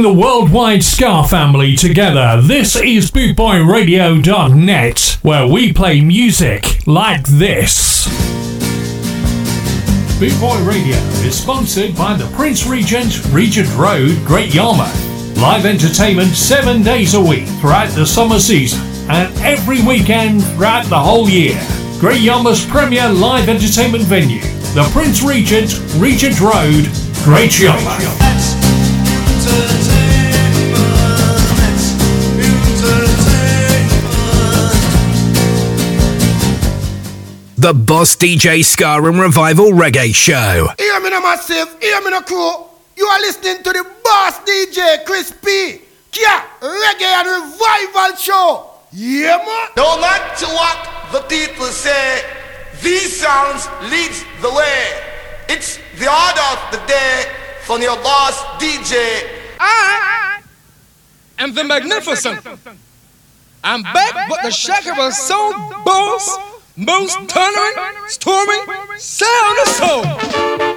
Bringing the worldwide Ska family together, this is BootboyRadio.net, where we play music like this. Bootboy Radio is sponsored by the Prince Regent, Regent Road, Great Yarmouth. Live entertainment seven days a week throughout the summer season and every weekend throughout the whole year. Great Yarmouth's premier live entertainment venue, the Prince Regent, Regent Road, Great Yarmouth. The Boss DJ Ska and Revival Reggae Show. Hear me now, massive. Hear me now, crew. You are listening to the Boss DJ Chris P. Kia Reggae and Revival Show. Yeah, man. No matter what the people say, these sounds leads the way. It's the order of the day from your boss DJ. I am the magnificent. I'm back with the shaker Shackable Soul Boss most thundering, storming sound of soul.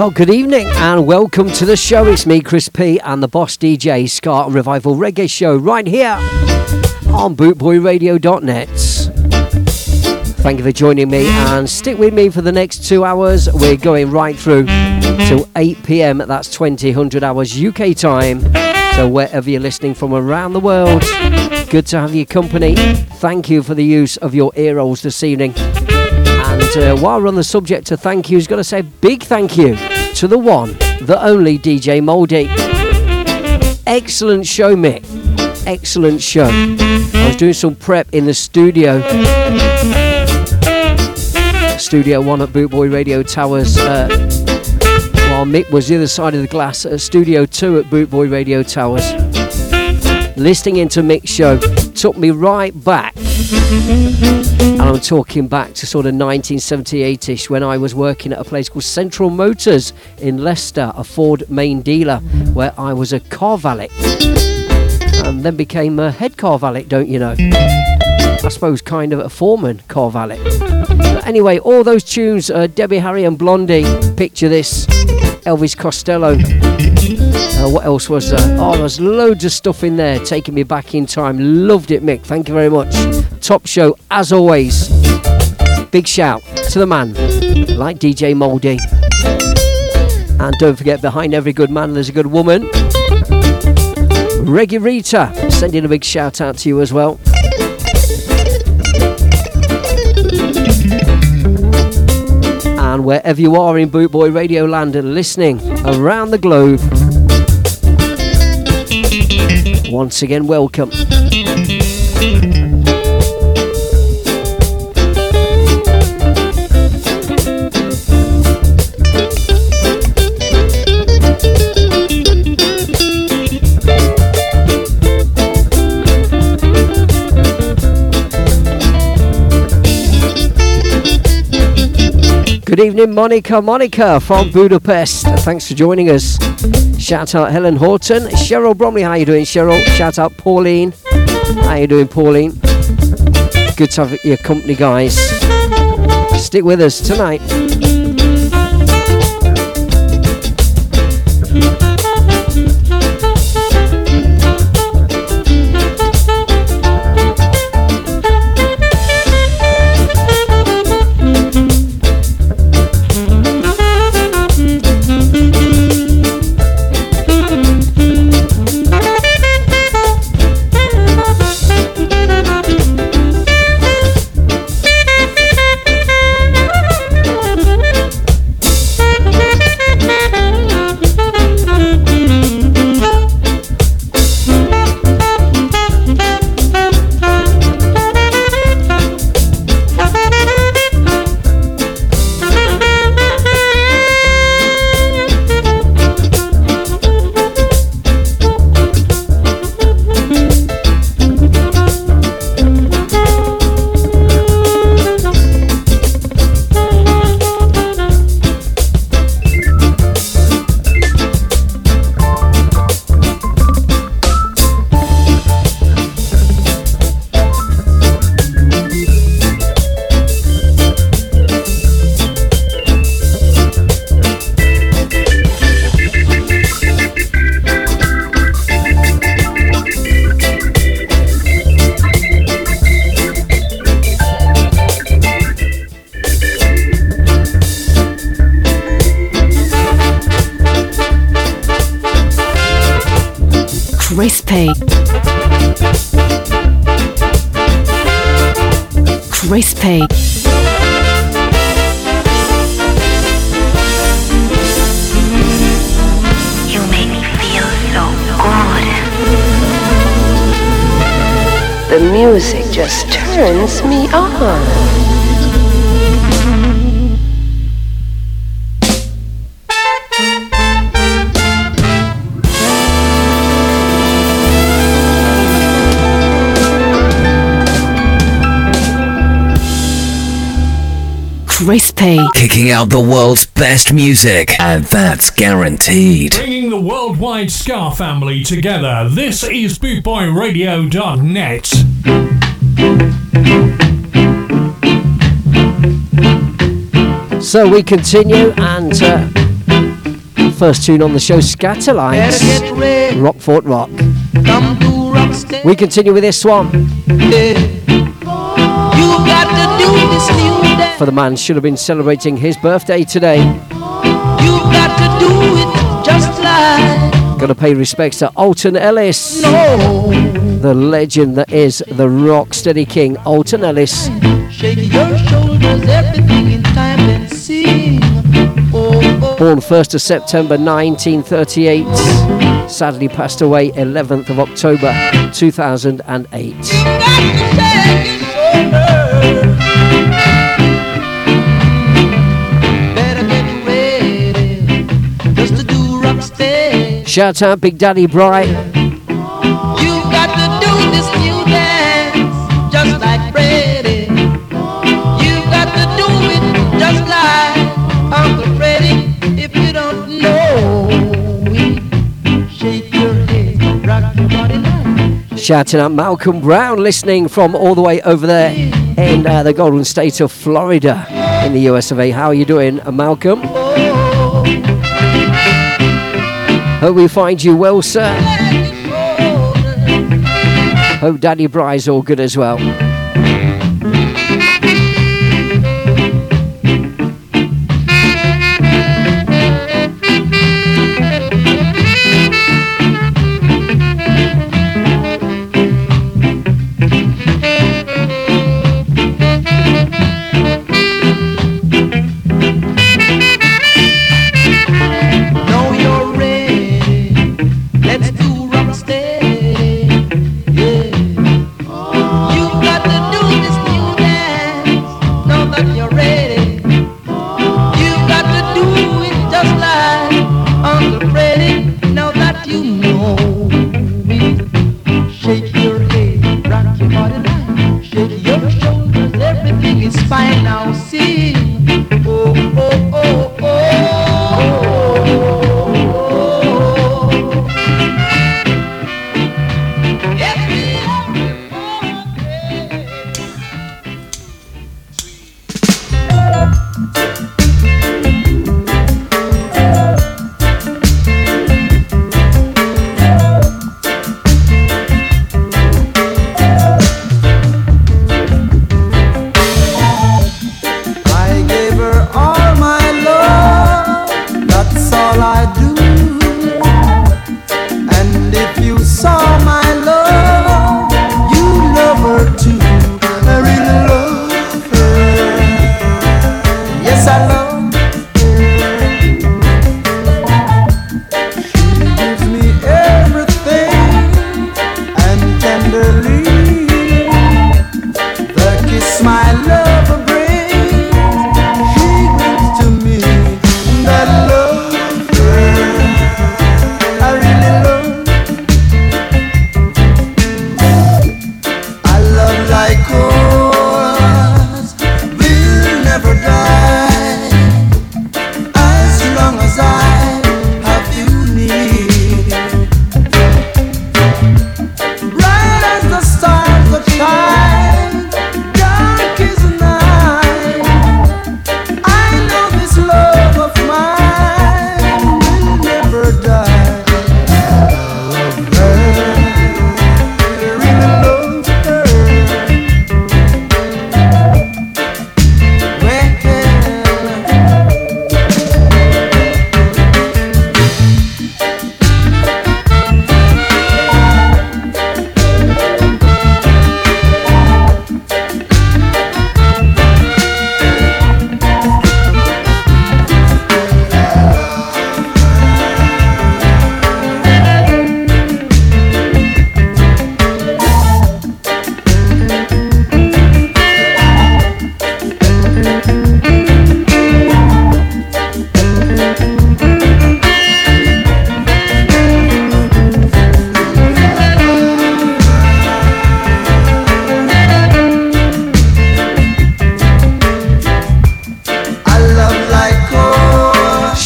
Well, good evening and welcome to the show. It's me, Chris P, and the Boss DJ Ska Revival Reggae Show right here on BootboyRadio.net. Thank you for joining me and stick with me for the next two hours. We're going right through till 8 pm. That's 2000 hours UK time. So, wherever you're listening from around the world, good to have your company. Thank you for the use of your ear this evening. And uh, while we're on the subject of thank yous, got to say big thank you to the one, the only DJ Moldy. Excellent show, Mick. Excellent show. I was doing some prep in the studio. Studio One at Bootboy Radio Towers. Uh, while Mick was the other side of the glass at Studio Two at Bootboy Radio Towers. listening into Mick's Show took me right back. And I'm talking back to sort of 1978 ish when I was working at a place called Central Motors in Leicester, a Ford main dealer, where I was a car valet. And then became a head car valet, don't you know? I suppose kind of a foreman car valet. But anyway, all those tunes, uh, Debbie Harry and Blondie, picture this, Elvis Costello. Uh, what else was there? Oh, there's loads of stuff in there taking me back in time. Loved it, Mick. Thank you very much. Top show, as always. Big shout to the man, like DJ Mouldy. And don't forget, behind every good man, there's a good woman. Reggae Rita, sending a big shout out to you as well. And wherever you are in Bootboy Radio Land and listening around the globe, once again, welcome. Good evening, Monica. Monica from hmm. Budapest. Thanks for joining us. Shout out Helen Horton, Cheryl Bromley. How you doing, Cheryl? Shout out Pauline. How you doing, Pauline? Good to have your company, guys. Stick with us tonight. Kicking out the world's best music, and that's guaranteed. Bringing the worldwide Ska family together, this is BootboyRadio.net. So we continue, and uh, first tune on the show, Skatalites, Rockfort Rock. We continue with this one. For the man should have been celebrating his birthday today. Gotta pay respects to Alton Ellis, the legend that is the rock steady king, Alton Ellis. Shake your shoulders, everything in time and sing. Oh, oh. Born 1st of September 1938, sadly passed away 11th of October 2008. Shout out Big Daddy Bright, You got this new dance just like Freddie. You've got to do it just like Uncle Freddie. If you don't know it, shake your head, rock your body now. Shouting out Malcolm Brown, listening from all the way over there in uh, the Golden State of Florida in the US of A. How are you doing, Malcolm? Hope we find you well, sir. Hope Daddy Bry's all good as well.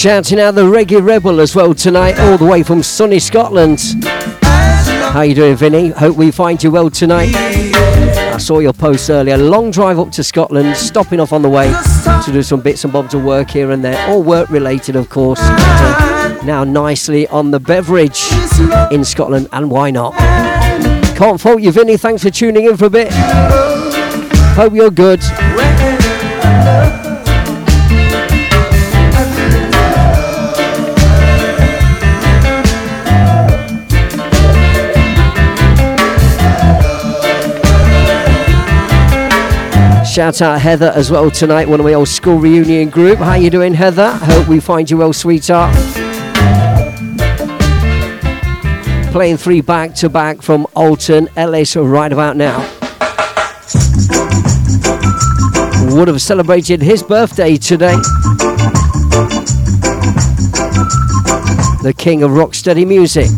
Shouting out the Reggae Rebel as well tonight, all the way from sunny Scotland. How you doing, Vinny? Hope we find you well tonight. I saw your post earlier. Long drive up to Scotland, stopping off on the way to do some bits and bobs of work here and there, all work related, of course. Now nicely on the beverage in Scotland, and why not? Can't fault you, Vinny. Thanks for tuning in for a bit. Hope you're good. Shout out Heather as well tonight, one of my old school reunion group. How you doing, Heather? Hope we find you well, sweetheart. Playing three back to back from Alton Ellis, so right about now. Would have celebrated his birthday today. The king of rocksteady music.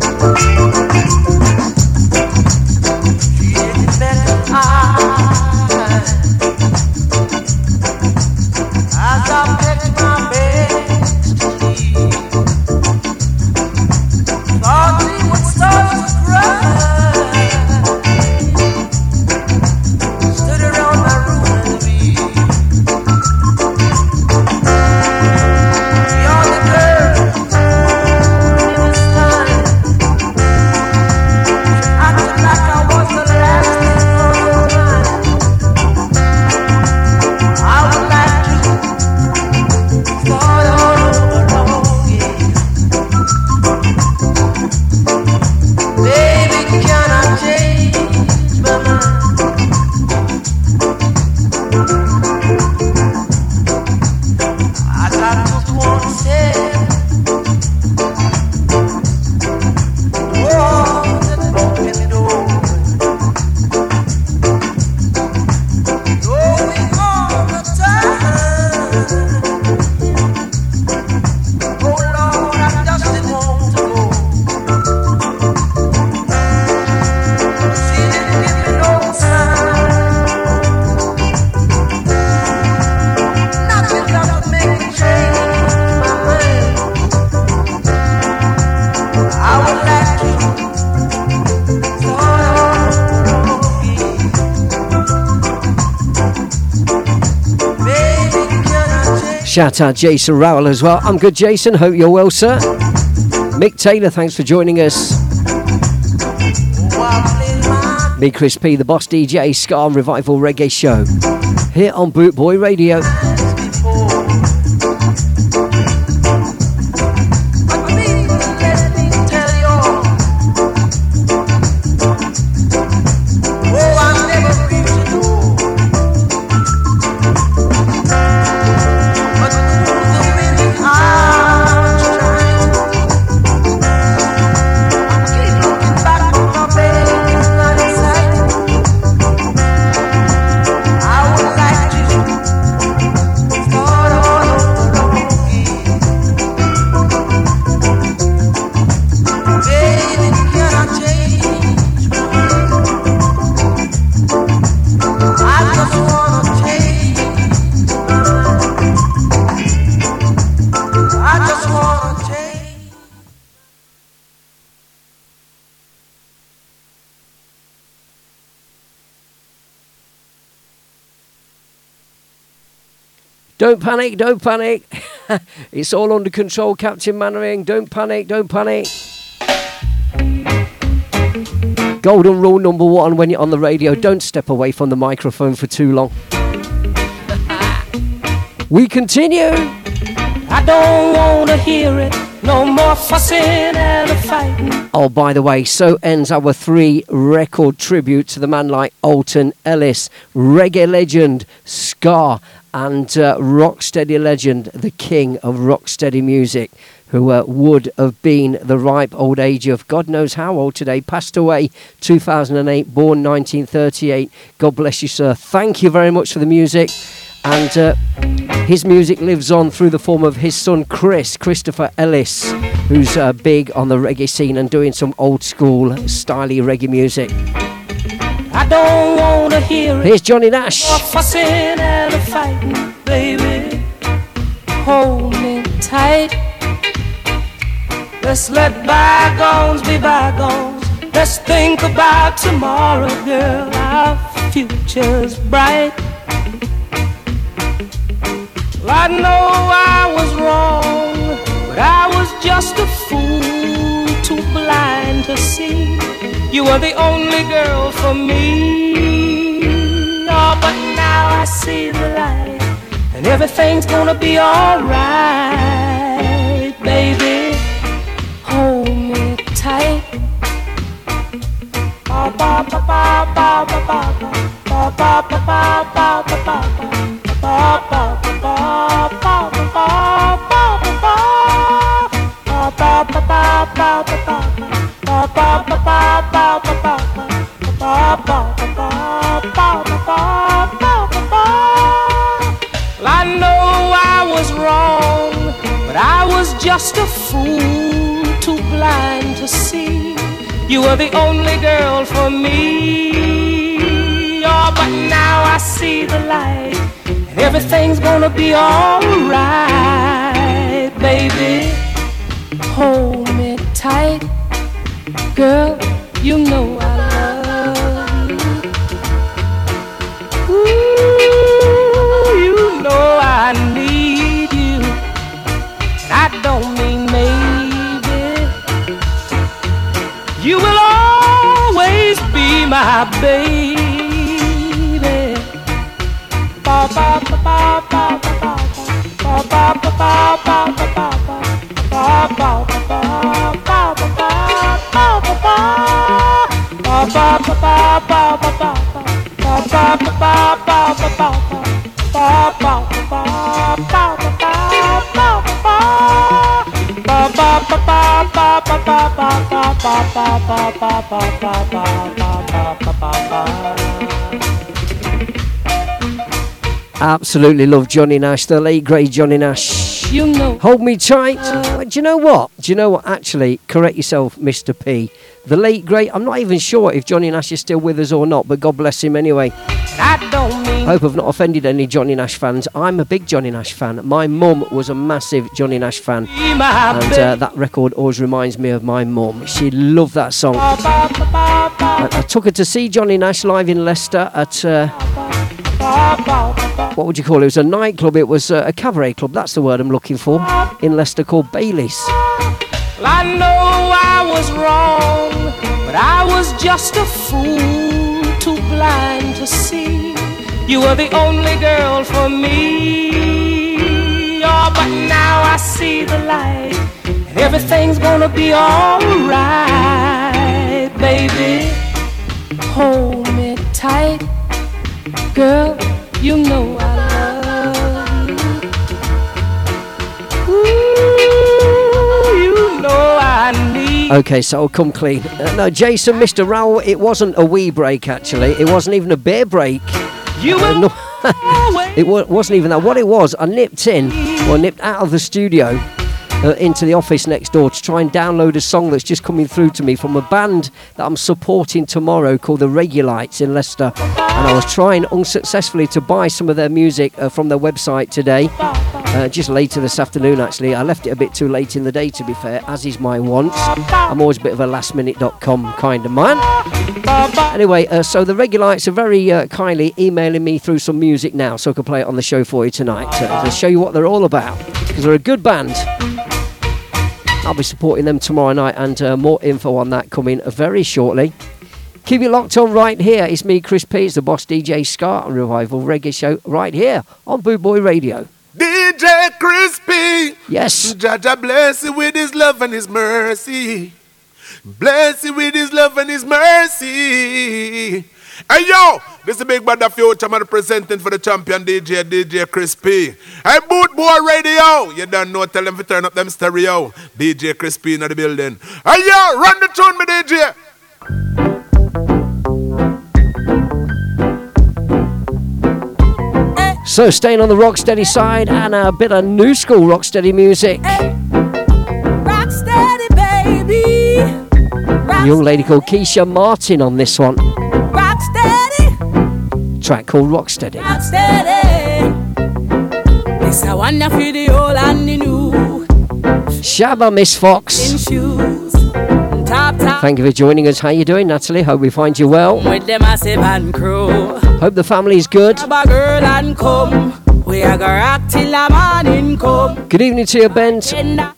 Shout out Jason Rowell as well. I'm good, Jason. Hope you're well, sir. Mick Taylor, thanks for joining us. Me, Chris P, the boss DJ, Ska Revival Reggae Show. Here on Boot Boy Radio. Panic, don't panic. it's all under control, Captain Mainwaring. Don't panic, don't panic. Golden rule number one when you're on the radio don't step away from the microphone for too long. we continue. I don't wanna hear it. No more fussing and fighting. Oh, by the way, so ends our three record tribute to the man like Alton Ellis, reggae legend, Ska, and uh, rocksteady legend, the king of rocksteady music, who uh, would have been the ripe old age of God knows how old today, passed away 2008, born 1938. God bless you, sir. Thank you very much for the music. And uh, his music lives on through the form of his son Chris, Christopher Ellis, who's uh, big on the reggae scene and doing some old school, styly reggae music. I don't wanna hear it. Here's Johnny Nash. Fussing and fighting, baby. Hold me tight. Let's let bygones be bygones. Let's think about tomorrow, girl. Our future's bright. Well, I know I was wrong, but I was just a fool, too blind to see. You were the only girl for me. Oh, but now I see the light, and everything's gonna be alright, baby. Hold me tight. Ba ba ba ba ba ba ba ba ba ba ba ba ba ba ba ba ba ba. I know I was wrong, but I was just a fool, too blind to see. You were the only girl for me. Oh, but now I see the light, and everything's gonna be alright, baby. Hold me tight, girl. You know I love you. Ooh, you know I need you. I don't mean maybe. You will always be my baby. Ba ba ba ba ba ba ba ba ba ba ba ba ba ba ba ba ba Absolutely love Johnny Nash, the late great Johnny Nash. You know. Hold me tight. Uh, do you know what? Do you know what? Actually, correct yourself, Mr. P. The late great. I'm not even sure if Johnny Nash is still with us or not, but God bless him anyway. I Hope I've not offended any Johnny Nash fans. I'm a big Johnny Nash fan. My mum was a massive Johnny Nash fan, and uh, that record always reminds me of my mum. She loved that song. I, I took her to see Johnny Nash live in Leicester at. Uh, what would you call it? It was a nightclub. It was uh, a cabaret club. That's the word I'm looking for. In Leicester, called Bailey's. Well, I know I was wrong, but I was just a fool, too blind to see. You were the only girl for me. Oh, but now I see the light, and everything's gonna be alright, baby. Hold me tight, girl. You know I Okay, so I'll come clean. Uh, no, Jason, Mr. Rowell, it wasn't a wee break actually. It wasn't even a beer break. You Uh, no, it wa- wasn't even that. What it was, I nipped in, or nipped out of the studio uh, into the office next door to try and download a song that's just coming through to me from a band that I'm supporting tomorrow called the Regulites in Leicester. And I was trying unsuccessfully to buy some of their music uh, from their website today. Uh, just later this afternoon, actually. I left it a bit too late in the day, to be fair, as is my wont. I'm always a bit of a lastminute.com kind of man. Anyway, uh, so the Regulites are very uh, kindly emailing me through some music now so I can play it on the show for you tonight uh, to show you what they're all about. Because they're a good band. I'll be supporting them tomorrow night and uh, more info on that coming very shortly. Keep it locked on right here. It's me, Chris P. The Boss DJ Ska Revival Reggae Show right here on Boot Boy Radio. DJ Crispy. Yes. Jaja bless you with his love and his mercy. Bless you with his love and his mercy. Hey yo, this is big brother future man presenting for the champion DJ, DJ Crispy. Hey Boot Boy Radio, you don't know, tell them to turn up them stereo. DJ Crispy in the building. Hey yo, run the tune, me DJ. So staying on the rocksteady side and a bit of new school rocksteady music. Rock steady, baby. A young lady called Keisha Martin on this one. Rock steady, Track called Rocksteady. rock steady. This a one for the old and the new. Shabba Miss Fox. In shoes, top top Thank you for joining us. How you doing, Natalie? Hope we find you well. with the massive and crew. Hope the family's good. Grab a girl and come. We are gonna rock till the morning come. Good evening to you, Bent.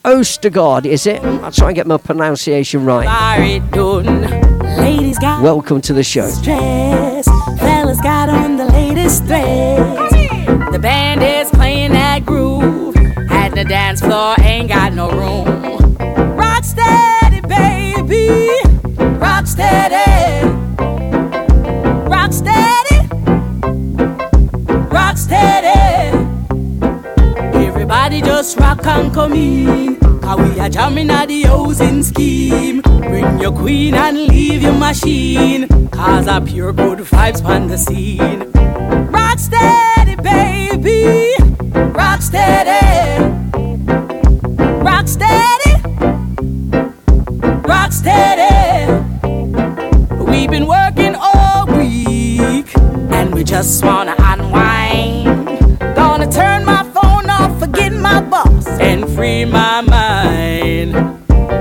Ostergaard, is it? I'll try and get my pronunciation right. Welcome to the show. Fellas got on the latest dress. The band is playing that groove. At the dance floor, ain't got no room. Rock steady, baby. Rock steady. Just rock and come in. Cause we are jamming at the housing scheme. Bring your queen and leave your machine. Cause a pure good vibes on the scene. Rock steady, baby. Rock steady. Rock steady. Rock steady. We've been working all week. And we just wanna unwind. Gonna turn my and free my mind.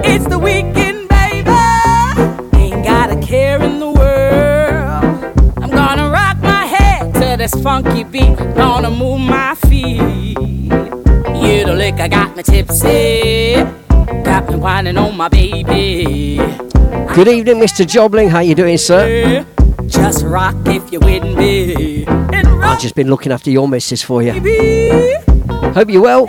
It's the weekend, baby. Ain't got a care in the world. I'm gonna rock my head to this funky beat. Gonna move my feet. You the liquor got me tipsy. Got me whining on my baby. Good evening, Mr. Jobling. How you doing, sir? Just rock if you're with me. I've just been looking after your missus for you. Hope you're well.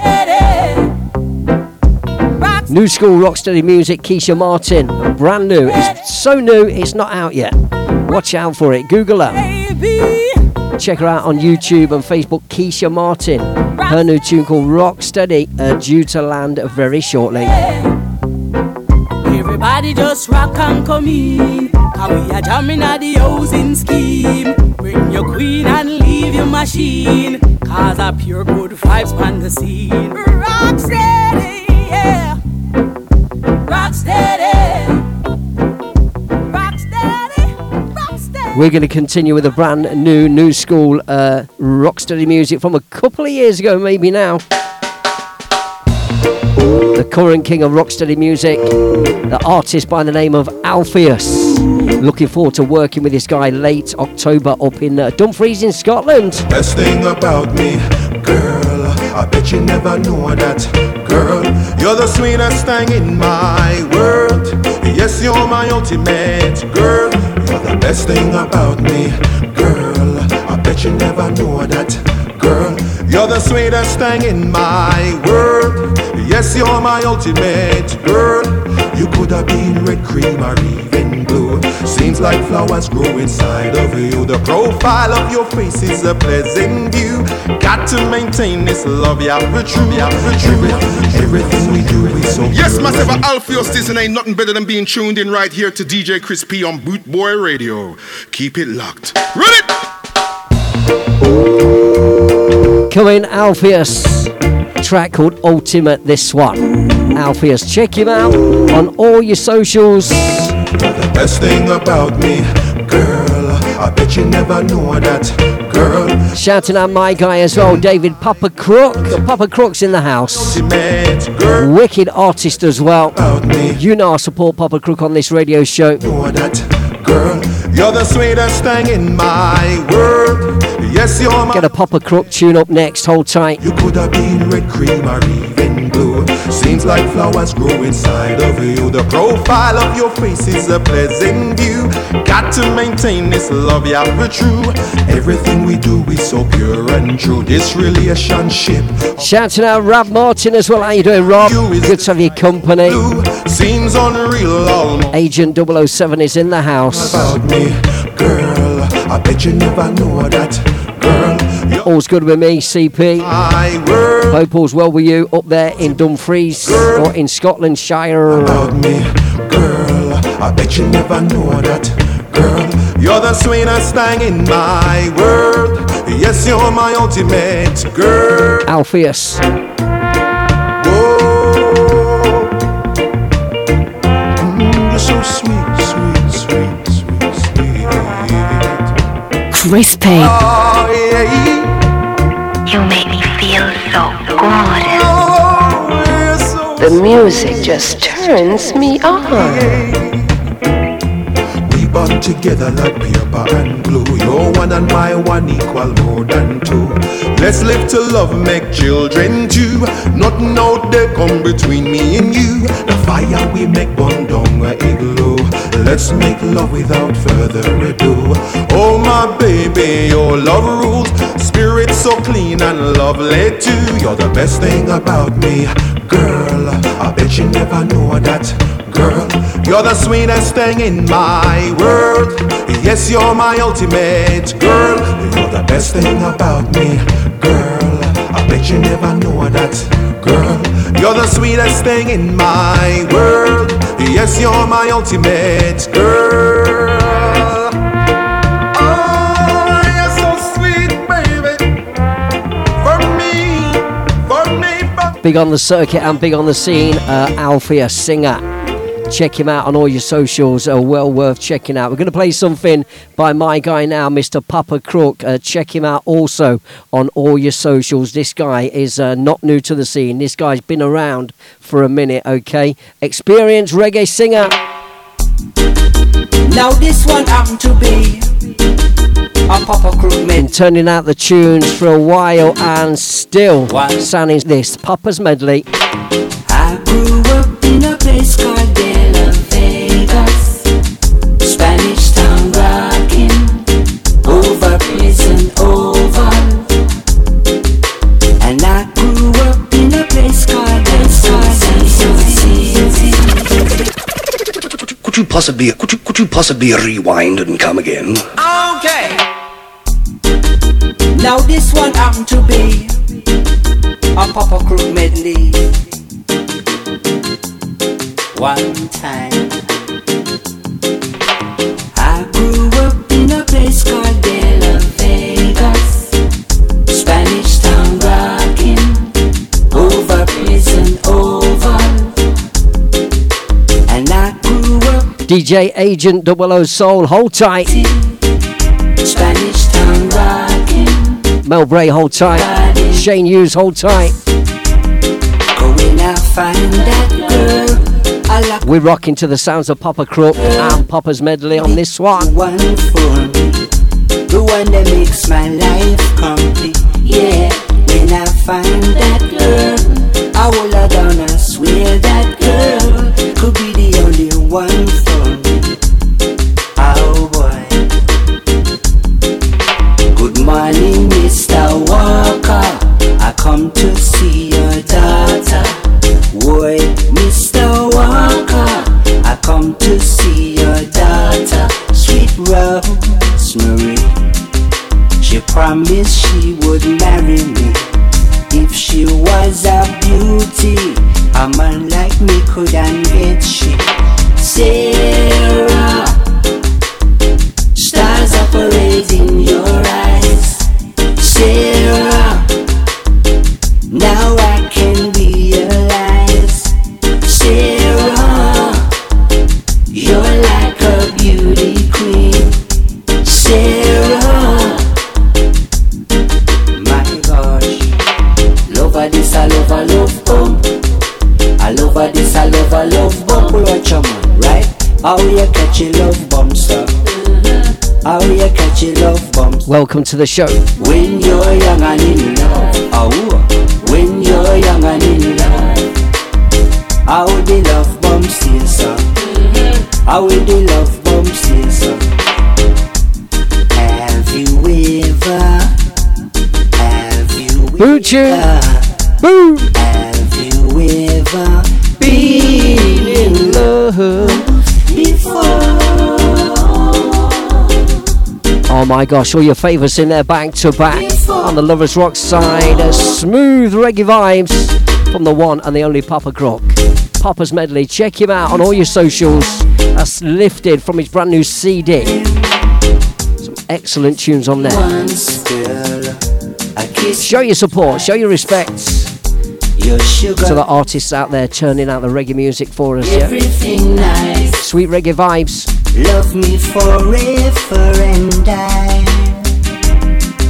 New school rocksteady music, Keisha Martin. Brand new. It's so new, it's not out yet. Watch out for it. Google her. Check her out on YouTube and Facebook, Keisha Martin. Her new tune called Rocksteady, uh, due to land very shortly. Everybody just rock and come in. We are jamming at the housing scheme. Bring your queen and leave your machine. Cause a pure good vibes on the scene. Rock steady, yeah. Rock steady. We're going to continue with a brand new, new school uh, rocksteady music from a couple of years ago, maybe now. The current king of rocksteady music, the artist by the name of Alpheus. Looking forward to working with this guy late October up in uh, Dumfries in Scotland. Best thing about me, girl, I bet you never that, girl. You're the sweetest thing in my world. Yes, you're my ultimate girl. You're the best thing about me, girl. I bet you never that, girl. You're the sweetest thing in my world. Yes, you're my ultimate girl. You could have been red cream or even blue. Seems like flowers grow inside of you. The profile of your face is a pleasant view. Got to maintain this love, yeah, for true, yeah, for true. Everything we do is so Yes, pure massive and Alpheus, this ain't nothing better than being tuned in right here to DJ Chris P on Boot Boy Radio. Keep it locked. Run it! Coming Alpheus. Track called Ultimate, this one. Alpheus, check him out on all your socials. Best thing about me, girl, I bet you never know that, girl. Shouting out my guy as well, David Papa Crook. Papa Crook's in the house. Wicked artist as well. You know I support Papa Crook on this radio show. Know that, girl. You're the sweetest thing in my world. Yes, you're my. Get a Papa Crook tune up next, hold tight. You could have been red cream or even. Seems like flowers grow inside of you. The profile of your face is a pleasant view. Got to maintain this love, yeah, for true. Everything we do is so pure and true. This relationship Shouting out Rob Martin as well. How you doing, Rob? Good to have your company. seems unreal almost. Agent 007 is in the house. About me, girl, I bet you never know that. All's good with me, CP. Hope all's well with you up there in Dumfries or in Scotland Shire. About me, girl, I bet you never know that, girl. You're the sweetest thing in my world. Yes, you're my ultimate girl. Alpheus. You're so sweet, sweet, sweet, sweet, sweet. Crispy. Oh, yeah. You make me feel so good. The music just turns me on. Bond together like paper and glue. Your one and my one equal more than two. Let's live to love, make children too. Nothing out there come between me and you. The fire we make burn down a igloo. Let's make love without further ado. Oh my baby, your love rules. Spirit so clean and lovely too. You're the best thing about me, girl. You never know that girl. You're the sweetest thing in my world. Yes, you're my ultimate girl. You're the best thing about me, girl. I bet you never know that, girl. You're the sweetest thing in my world. Yes, you're my ultimate girl. Big on the circuit and big on the scene. Uh, Alpheus singer. Check him out on all your socials. Uh, well worth checking out. We're going to play something by my guy now, Mr. Papa Crook. Uh, check him out also on all your socials. This guy is uh, not new to the scene. This guy's been around for a minute, okay? Experienced reggae singer. Now this one happened to be Been turning out the tunes for a while and still sounding this Papa's Medley. I grew up in a place called De La Vegas, Spanish Town rocking, over prison oval. And I grew up in a place called Could you possibly could you could you possibly rewind and come again? Okay. Now this one happened to be a Papa Crook medley. One time, I grew up in a place called De La Vegas, Spanish Town rocking, over prison oval, and I grew up. DJ Agent 00 Soul, hold tight. Spanish town rocking. Mel Bray, hold tight. Shane Hughes, hold tight. We're rocking to the sounds of Papa Crook and Papa's medley on this one. one. The one that makes my life complete. Yeah, when I find that girl, I will lie down and swear that girl could be the only one for me. Morning, Mr. Walker. I come to see your daughter. Boy, Mr. Walker. I come to see your daughter. Sweet Rosemary. She promised she would marry me. If she was a beauty, a man like me couldn't get she. Sarah, Watch your man, right? How you catch a love bump, sir? How you catch love bump? Welcome to the show. When you're young and in love, oh, when you're young and in love, how the love bomb still sir? How will the love bomb still sir? Have you ever? Have you Boot tune. ever? Boo. Have you ever been before? Oh my gosh, all your favourites in there back to back. On the Lovers Rock side, uh, smooth reggae vibes from the one and the only Papa Crook. Papa's Medley, check him out on all your socials. That's lifted from his brand new CD. Some excellent tunes on there. Once, girl, I kissed Show your support, show your sugar. To the artists out there turning out the reggae music for us. Yeah? Everything nice. Sweet reggae vibes. Love me forever and I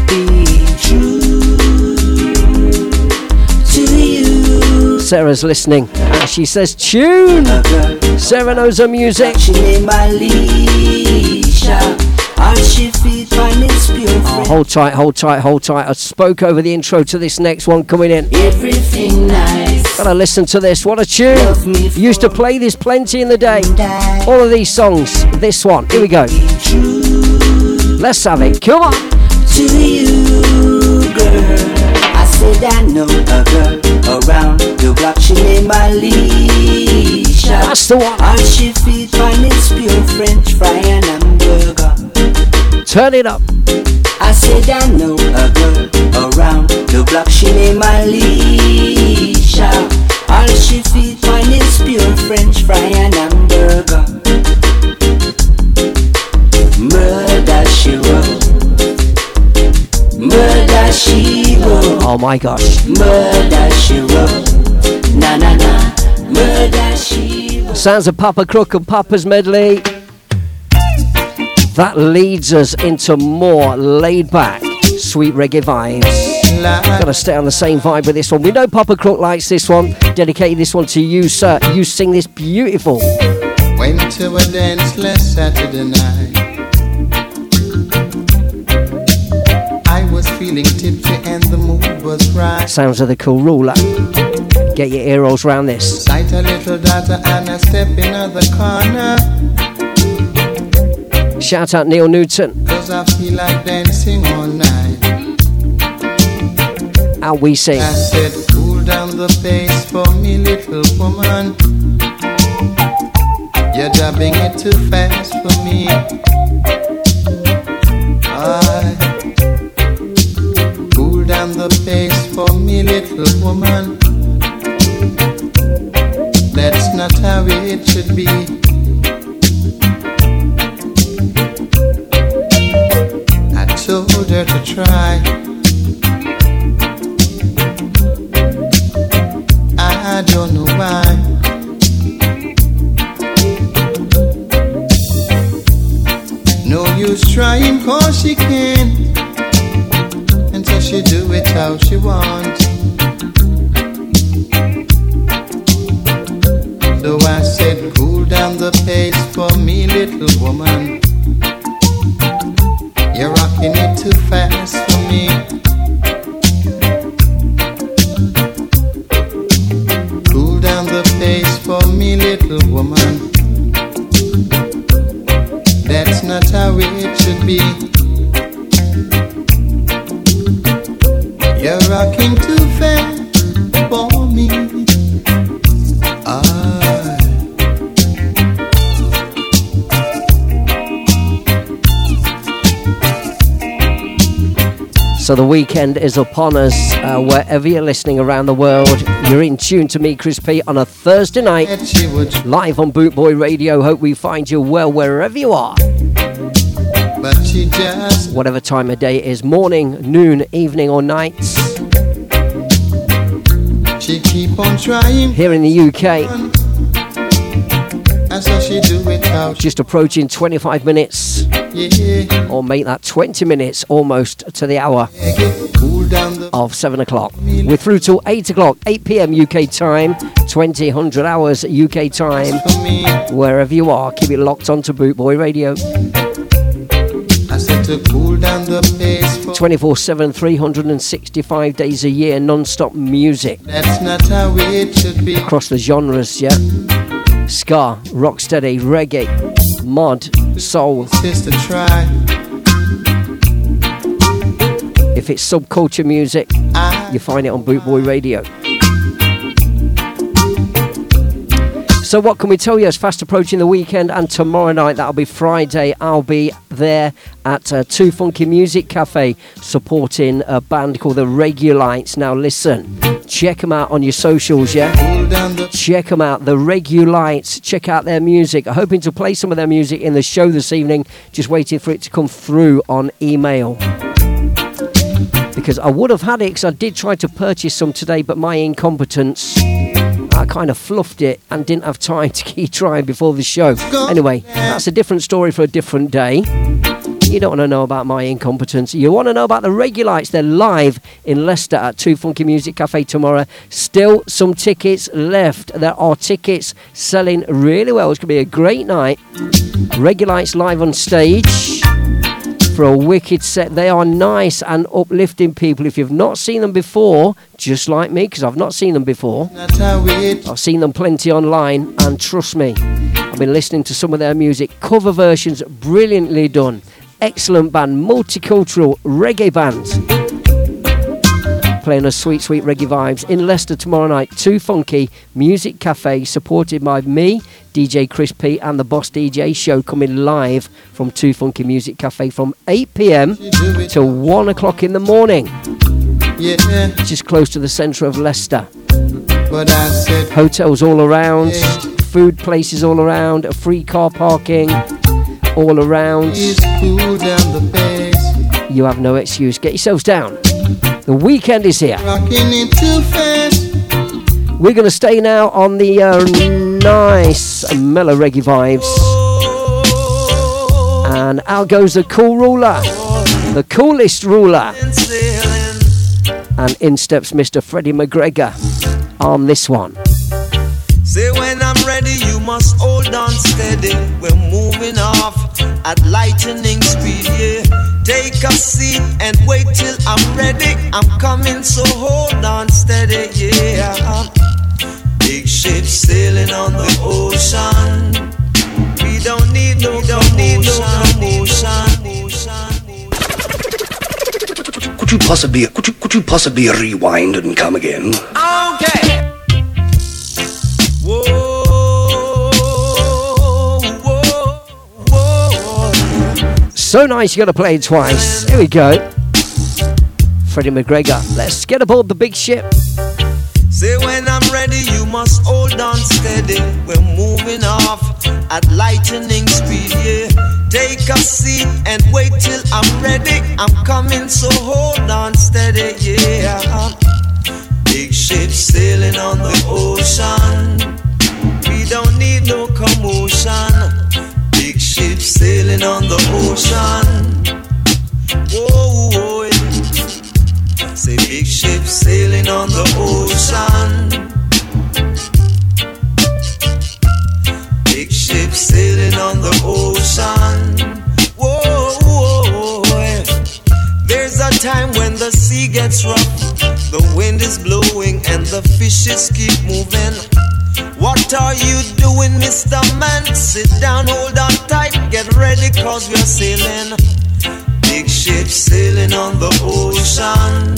be true to you. Sarah's listening and she says, Tune! Sarah knows her music. She name Alicia. All she feed on is pure Oh, hold tight, hold tight, hold tight. I spoke over the intro to this next one coming in. Everything nice. Gotta listen to this. What a tune! Used to play this plenty in the day. All of these songs. This one. Here we go. Let's have it. Come on. To you, girl. I said I know a girl around the block. She named Alicia. That's the one. All she feed on is pure French fry and hamburger. Turn it up. I said I know a girl around the block. She named Alicia. All she feed on is pure French fry and hamburger. Murder she wrote. Murder she wrote. Oh my gosh. Murder she wrote. Na na na. Murder she wrote. Sounds of Papa Crook and Papa's medley. That leads us into more laid back, sweet reggae vibes. Gotta stay on the same vibe with this one. We know Papa Crook likes this one. Dedicated this one to you, sir. You sing this beautiful. Went to a dance last Saturday night. I was feeling tipsy and the mood was right. Sounds of the cool ruler. Get your ear rolls round this. Sight a little daughter and I step in the corner. Shout out Neil Newton. Cause I feel like dancing all night. And we sing. I said, cool down the pace for me, little woman. You're dubbing it too fast for me. I cool down the pace for me, little woman. That's not how it should be. Her to try. I don't know why. No use trying cause she can. And so she do it how she wants. Though I said cool down the pace for me, little woman. You're rocking it too fast for me. The weekend is upon us. Uh, wherever you're listening around the world, you're in tune to me, Chris P, on a Thursday night, live on Boot Boy Radio. Hope we find you well wherever you are. But she just Whatever time of day it is, morning, noon, evening, or night. she keep on trying. Here in the UK, And so she do it how just approaching 25 minutes, yeah. or make that 20 minutes almost to the hour Cool down the of 7 o'clock. We're through till 8 o'clock, 8 pm UK time, 20, 100 hours UK time. Wherever you are, keep it locked onto Boot Boy Radio. I to cool down the 24 7, 365 days a year, non stop music That's not how it should be. across the genres, yeah? Ska, rocksteady, reggae, mod, soul. Sister, try. If it's subculture music, you find it on Boot Boy Radio. So, what can we tell you? It's fast approaching the weekend, and tomorrow night, that'll be Friday, I'll be there at uh, Two Funky Music Cafe supporting a band called the Regulites. Now, listen, check them out on your socials, yeah? Check them out, the Regulites. Check out their music. I'm hoping to play some of their music in the show this evening, just waiting for it to come through on email because I would have had it because I did try to purchase some today, but my incompetence, I kind of fluffed it and didn't have time to keep trying before the show. Anyway, that's a different story for a different day. You don't want to know about my incompetence. You want to know about the Regulites. They're live in Leicester at Two Funky Music Cafe tomorrow. Still some tickets left. There are tickets selling really well. It's going to be a great night. Regulites live on stage for a wicked set. They are nice and uplifting people. If you've not seen them before, just like me, because I've not seen them before, I've seen them plenty online, and trust me, I've been listening to some of their music. Cover versions, brilliantly done. Excellent band, multicultural reggae band. Playing us sweet, sweet reggae vibes in Leicester tomorrow night. Two Funky Music Cafe, supported by me, DJ Chris P, and the Boss DJ show coming live from Two Funky Music Cafe from 8 pm till 1 o'clock in the morning, yeah. just close to the centre of Leicester. But I said Hotels all around, food places all around, a free car parking all around. You have no excuse. Get yourselves down. The weekend is here. Rocking it too fast. We're going to stay now on the uh, nice mellow reggae vibes. And out goes the cool ruler, the coolest ruler. And in steps Mr. Freddie McGregor on this one. Say when I'm ready, you must hold on steady. We're moving off at lightning speed, yeah. Take a seat and wait till I'm ready. I'm coming, so hold on steady, yeah. Big ship sailing on the ocean. We don't need no, don't need no commotion. Could you possibly could you could you possibly rewind and come again? Okay. So nice, you got to play it twice. Here we go. Freddie McGregor, let's get aboard the big ship. Say when I'm ready, you must hold on steady. We're moving off at lightning speed, yeah. Take a seat and wait till I'm ready. I'm coming, so hold on steady, yeah. Big ship sailing on the ocean. We don't need no commotion. Sailing on the ocean. Whoa, whoa, yeah. Say big ship sailing on the ocean. Big ship sailing on the ocean. Whoa, whoa, yeah. There's a time when the sea gets rough, the wind is blowing, and the fishes keep moving. What are you doing, Mr. Man? Sit down, hold on tight, get ready, cause we're sailing. Big ship sailing on the ocean.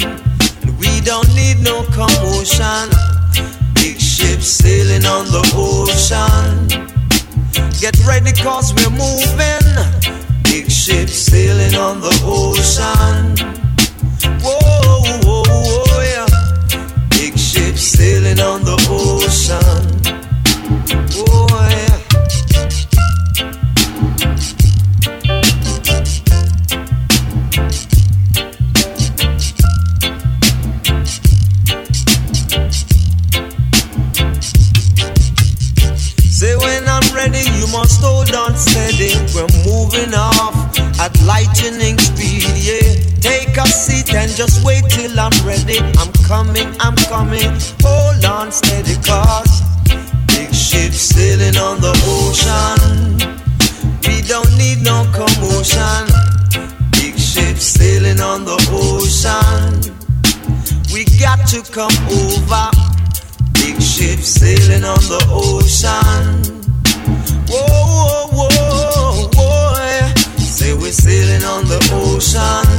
We don't need no commotion. Big ship sailing on the ocean. Get ready, cause we're moving. Big ship sailing on the ocean. Whoa, whoa, whoa, yeah. Big ship sailing on the ocean. Just wait till I'm ready. I'm coming, I'm coming. Hold on steady, cause ship sailing on the ocean. We don't need no commotion. Big ship sailing on the ocean. We got to come over. Big ship sailing on the ocean. Whoa, whoa, whoa, whoa. yeah. Say we're sailing on the ocean.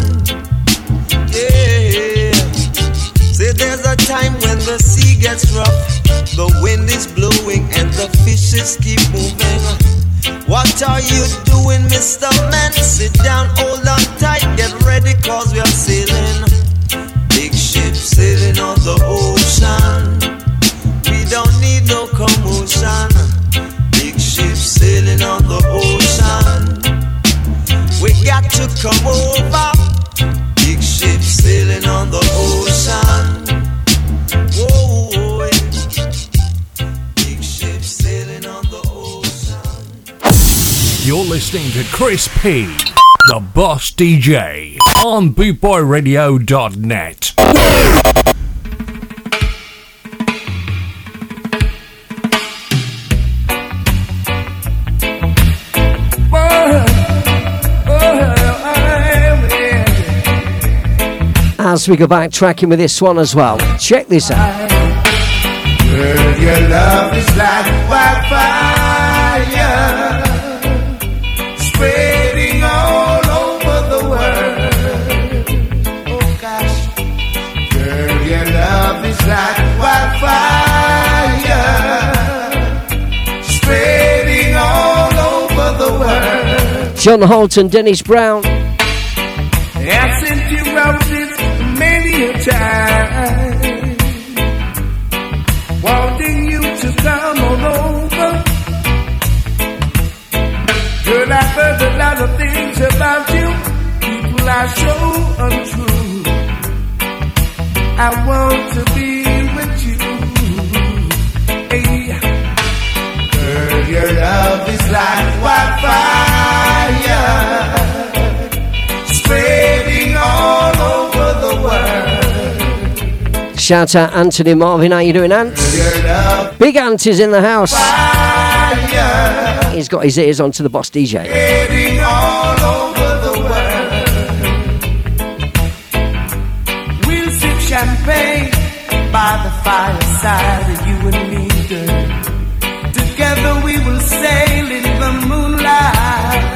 Yeah. There's a time when the sea gets rough, the wind is blowing, and the fishes keep moving. What are you doing, Mr. Man? Sit down, hold on tight, get ready, cause we are sailing. Big ship sailing on the ocean. We don't need no commotion. Big ship sailing on the ocean. We got to come over. Big ship sailing on the ocean. You're listening to Chris P, the boss DJ, on bootboyradio.net. As we go back tracking with this one as well. Check this out. Girl, your love is like wildfire, spreading all over the world. Oh gosh, girl, your love is like wildfire, spreading all over the world. John Holt and Dennis Brown. I've sent you roses many a time, are so untrue. I want to be with you. Hey. Girl, your love is like wildfire spreading all over the world. Shout out Anthony Marvin. How you doing, Ant? Big Ant is in the house. fire He's got his ears onto the boss DJ. spreading by the fireside, you and me, girl. Together we will sail in the moonlight.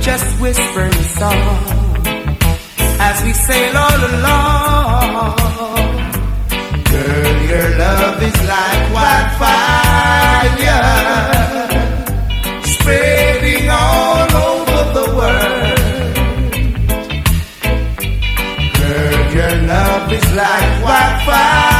just whispering song as we sail all along. Girl, your love is like wildfire, spreading your love is like wildfire,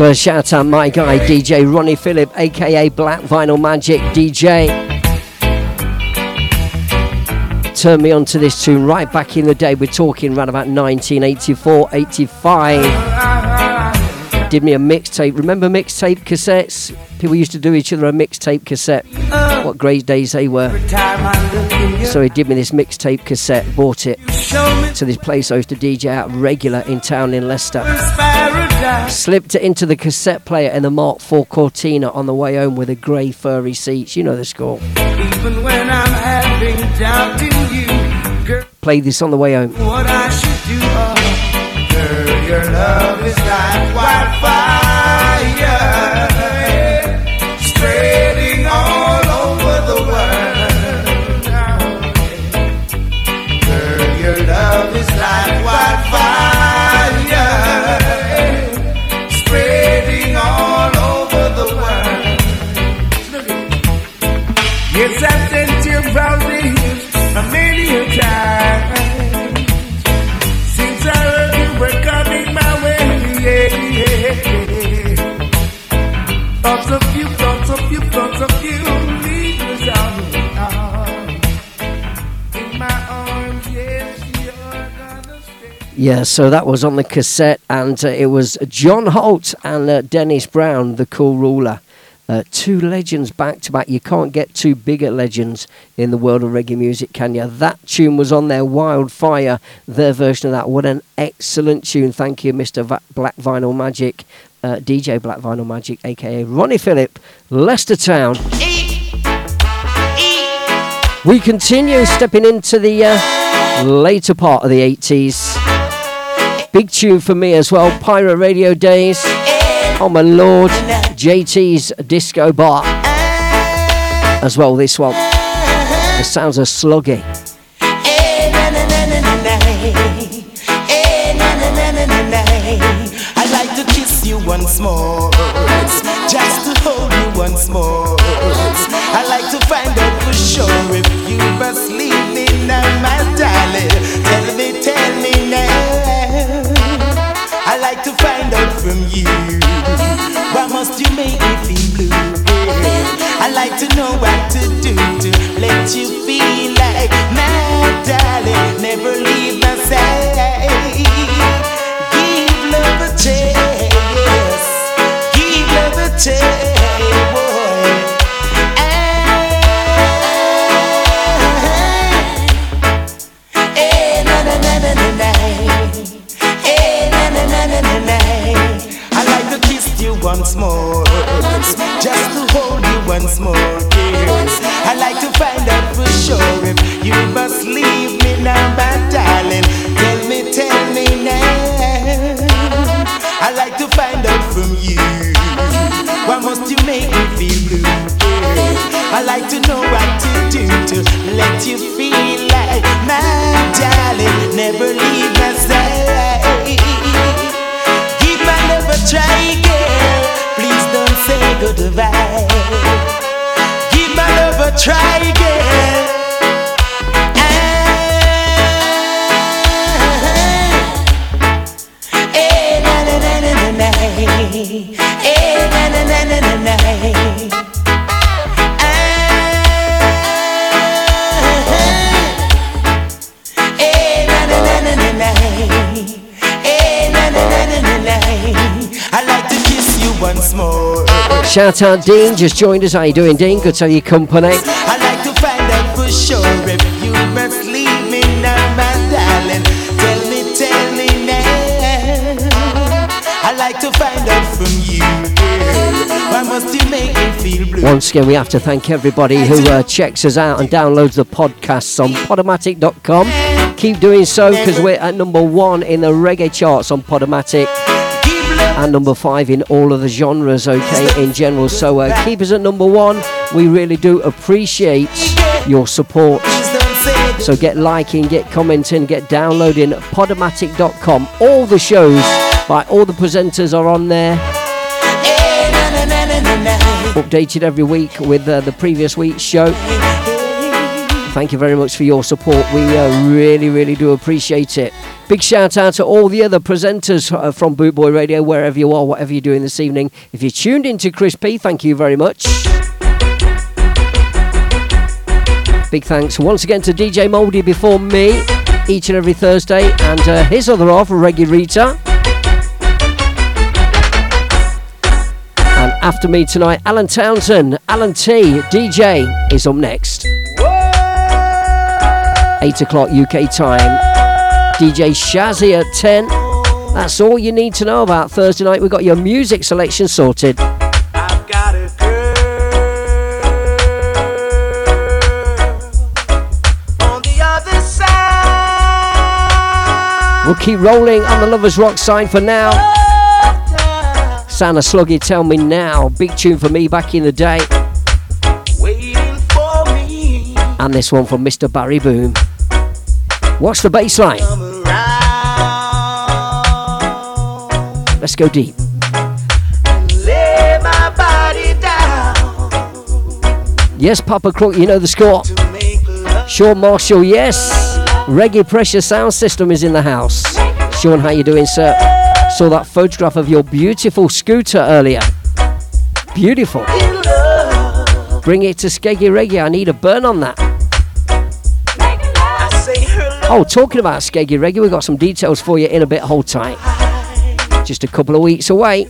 Gotta shout out my guy, DJ Ronnie Phillip, aka Black Vinyl Magic DJ. Turned me on to this tune right back in the day. We're talking around about 1984, 85. Did me a mixtape. Remember mixtape cassettes? People used to do each other a mixtape cassette. Uh. What great days they were. So he did me this mixtape cassette, bought it to this place I used to DJ out regular in town in Leicester. Slipped it into the cassette player in the Mark IV Cortina on the way home with the grey furry seats. You know the score. Even when I'm having doubt in you, girl, Played this on the way home. what I should do. Oh, girl, Yeah, so that was on the cassette, and uh, it was John Holt and uh, Dennis Brown, the cool ruler. Uh, two legends back to back. You can't get two bigger legends in the world of reggae music, can you? That tune was on their Wildfire, their version of that. What an excellent tune. Thank you, Mr. Va- Black Vinyl Magic, uh, DJ Black Vinyl Magic, aka Ronnie Phillip, Leicester Town. We continue stepping into the uh, later part of the 80s. Big tune for me as well, Pirate Radio Days. Oh my lord, JT's Disco Bar. As well, this one. The sounds are sluggy. I'd like to kiss you once more, just to hold you once more. You feel like my darling. Never leave my side. Give love a chance. Give love a chance, I'd like to find out from you. Why must you make me feel blue? Yeah. I like to know what to do to let you feel like my darling. Never leave my side. Give my love a try, girl. Please don't say goodbye. Give my love a try, girl. Shout out Dean, just joined us. How you doing, Dean? Good to have your company. I'd like to find out for sure if you must leave me now, my darling. Tell me, tell me now. I'd like to find out from you. Why must you make me feel blue? Once again, we have to thank everybody who uh, checks us out and downloads the podcasts on Podomatic.com. Keep doing so because we're at number one in the reggae charts on Podomatic and number five in all of the genres, okay, in general. So uh, keep us at number one. We really do appreciate your support. So get liking, get commenting, get downloading Podomatic.com. All the shows by all the presenters are on there. Updated every week with uh, the previous week's show. Thank you very much for your support. We uh, really, really do appreciate it. Big shout out to all the other presenters uh, from Boot Boy Radio, wherever you are, whatever you're doing this evening. If you tuned into Chris P, thank you very much. Big thanks once again to DJ Moldy before me, each and every Thursday, and uh, his other half, Reggae Rita. And after me tonight, Alan Townsend, Alan T, DJ, is up next. 8 o'clock UK time. DJ Shazzy at 10. That's all you need to know about Thursday night. We've got your music selection sorted. We'll keep rolling on the Lovers Rock side for now. Santa Sluggy, tell me now. Big tune for me back in the day. And this one from Mr. Barry Boom. What's the bass line? Let's go deep. Yes, Papa Crook, you know the score. Sean Marshall, yes. Reggae Pressure Sound System is in the house. Sean, how you doing, sir? Saw that photograph of your beautiful scooter earlier. Beautiful. Bring it to Skeggy Reggae. I need a burn on that. Oh, talking about Skeggy Reggae, we've got some details for you in a bit. Hold tight. Just a couple of weeks away.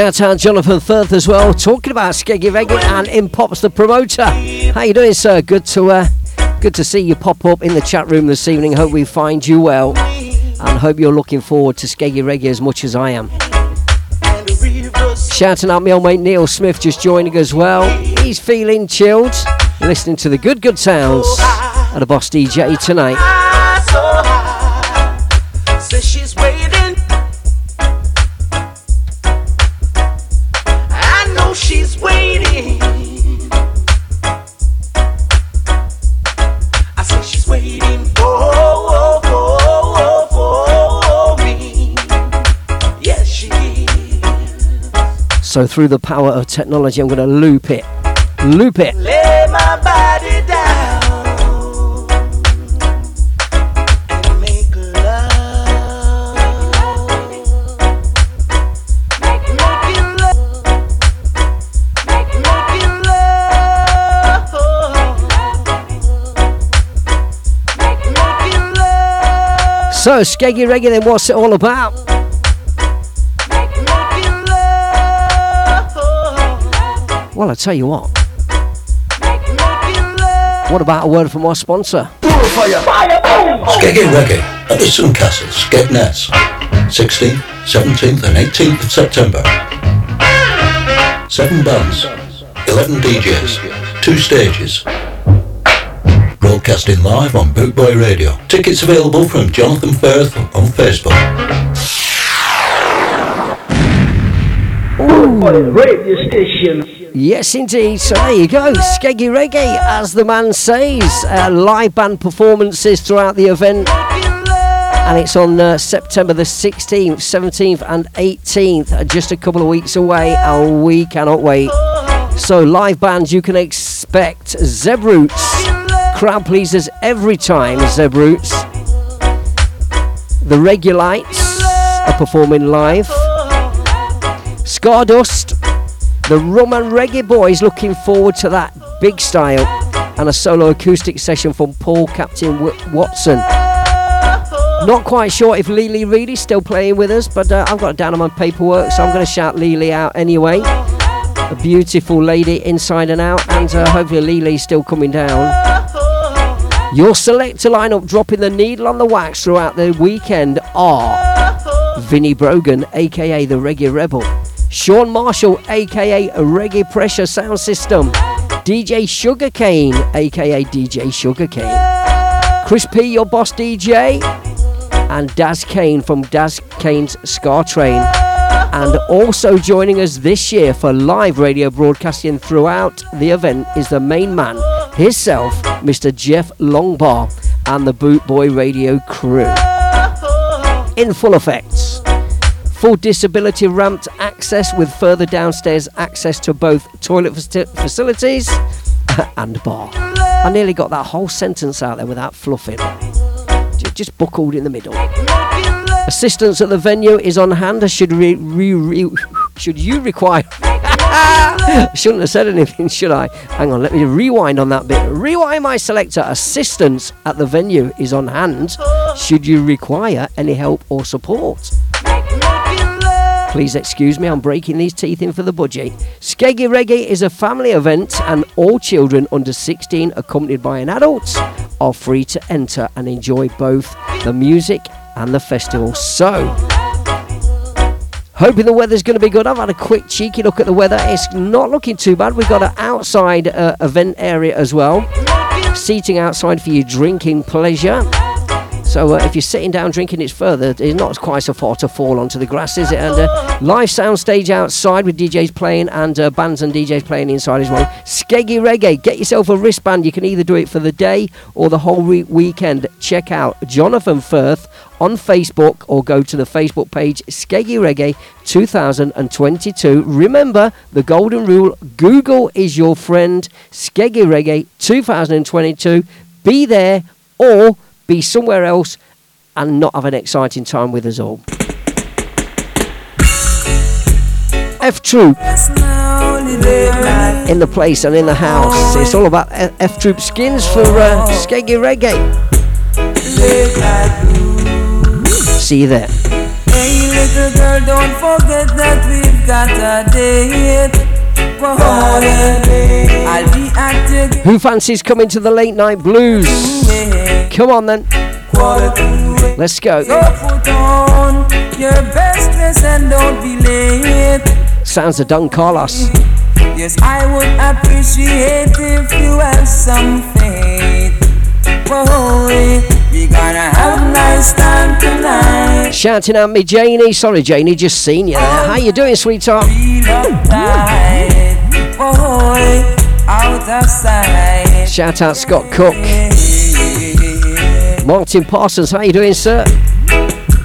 Shout out Jonathan Firth as well, talking about Skeggy Reggae and in pops the promoter. How you doing, sir? Good to uh, good to see you pop up in the chat room this evening. Hope we find you well, and hope you're looking forward to Skeggy Reggae as much as I am. Shouting out my old mate Neil Smith just joining as well. He's feeling chilled, listening to the good good sounds of the Boss DJ tonight. So through the power of technology, I'm going to loop it, loop it. Lay my body down and make love. Making love. Making love. Making love. So Skeggy Reggae, then what's it all about? Well, I tell you what. What about a word from our sponsor? Skeggy Reggae at the Sun Castle, Skegness, 16th, 17th and 18th of September. Seven bands, 11 DJs, two stages. Broadcasting live on Bootboy Radio. Tickets available from Jonathan Firth on Facebook. radio station. Yes, indeed. So there you go. Skeggy Reggae, as the man says. Uh, live band performances throughout the event. And it's on uh, September the 16th, 17th, and 18th. uh, Just a couple of weeks away, and we cannot wait. So, live bands, you can expect. Zeb Roots. Crowd pleasers every time, Zeb Roots. The Regulites are performing live. Stardust. The Rum and Reggae Boys looking forward to that big style. And a solo acoustic session from Paul Captain w- Watson. Not quite sure if Lily Reed is still playing with us, but uh, I've got it down on my paperwork, so I'm going to shout Lily out anyway. A beautiful lady inside and out, and uh, hopefully Lily's still coming down. Your selector lineup dropping the needle on the wax throughout the weekend are Vinnie Brogan, aka the Reggae Rebel, Sean Marshall, aka Reggae Pressure Sound System, DJ Sugarcane, aka DJ Sugarcane, Chris P, your boss DJ, and Daz Kane from Daz Kane's Ska Train. And also joining us this year for live radio broadcasting throughout the event is the main man, himself, Mr. Jeff Longbar, and the Boot Boy Radio crew. In full effect. Full disability ramped access with further downstairs access to both toilet faci- facilities and bar. I nearly got that whole sentence out there without fluffing. Just buckled in the middle. Assistance at the venue is on hand. Should re, re, re, should you require? Shouldn't have said anything, should I? Hang on, let me rewind on that bit. Rewind my selector. Assistance at the venue is on hand. Should you require any help or support? Please excuse me, I'm breaking these teeth in for the budgie. Skeggy Reggae is a family event, and all children under 16, accompanied by an adult, are free to enter and enjoy both the music and the festival. So, hoping the weather's going to be good. I've had a quick cheeky look at the weather. It's not looking too bad. We've got an outside uh, event area as well, seating outside for your drinking pleasure. So uh, if you're sitting down drinking, it's further. It's not quite so far to fall onto the grass, is it? And uh, live sound stage outside with DJs playing and uh, bands and DJs playing inside as well. Skeggy Reggae. Get yourself a wristband. You can either do it for the day or the whole re- weekend. Check out Jonathan Firth on Facebook or go to the Facebook page Skeggy Reggae 2022. Remember the golden rule Google is your friend. Skeggy Reggae 2022. Be there or be somewhere else and not have an exciting time with us all. F Troop in the place and in the house. It's all about F Troop skins for uh, Skeggy Reggae. See you there. Hey, little girl, don't forget that we've got a date. Who fancies coming to the late night blues? Come on then. Let's go. Sounds of Don Carlos. Yes, I would appreciate if you have some faith. We gonna have a nice time tonight. Shouting at me, Janie. Sorry, Janie, just seen you there. How you doing, sweetheart? Feel uptight. Whoa, out of sight. Shout out Scott Cook. Martin Parsons, how you doing, sir?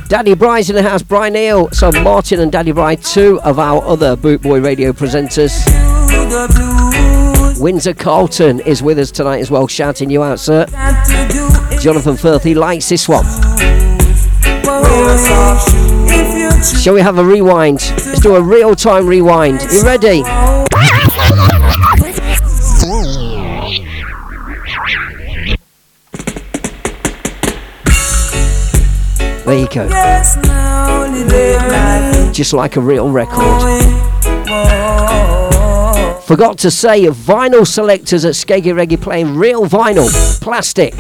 Daddy Bry's in the house, Brian Neal. So Martin and Daddy Bry, two of our other Boot Boy Radio presenters. Windsor Carlton is with us tonight as well, shouting you out, sir. Jonathan Firth, he likes this one. Shall we have a rewind? Let's do a real time rewind. You ready? There you go. Just like a real record. Forgot to say, vinyl selectors at Skeggy Reggae playing real vinyl, plastic,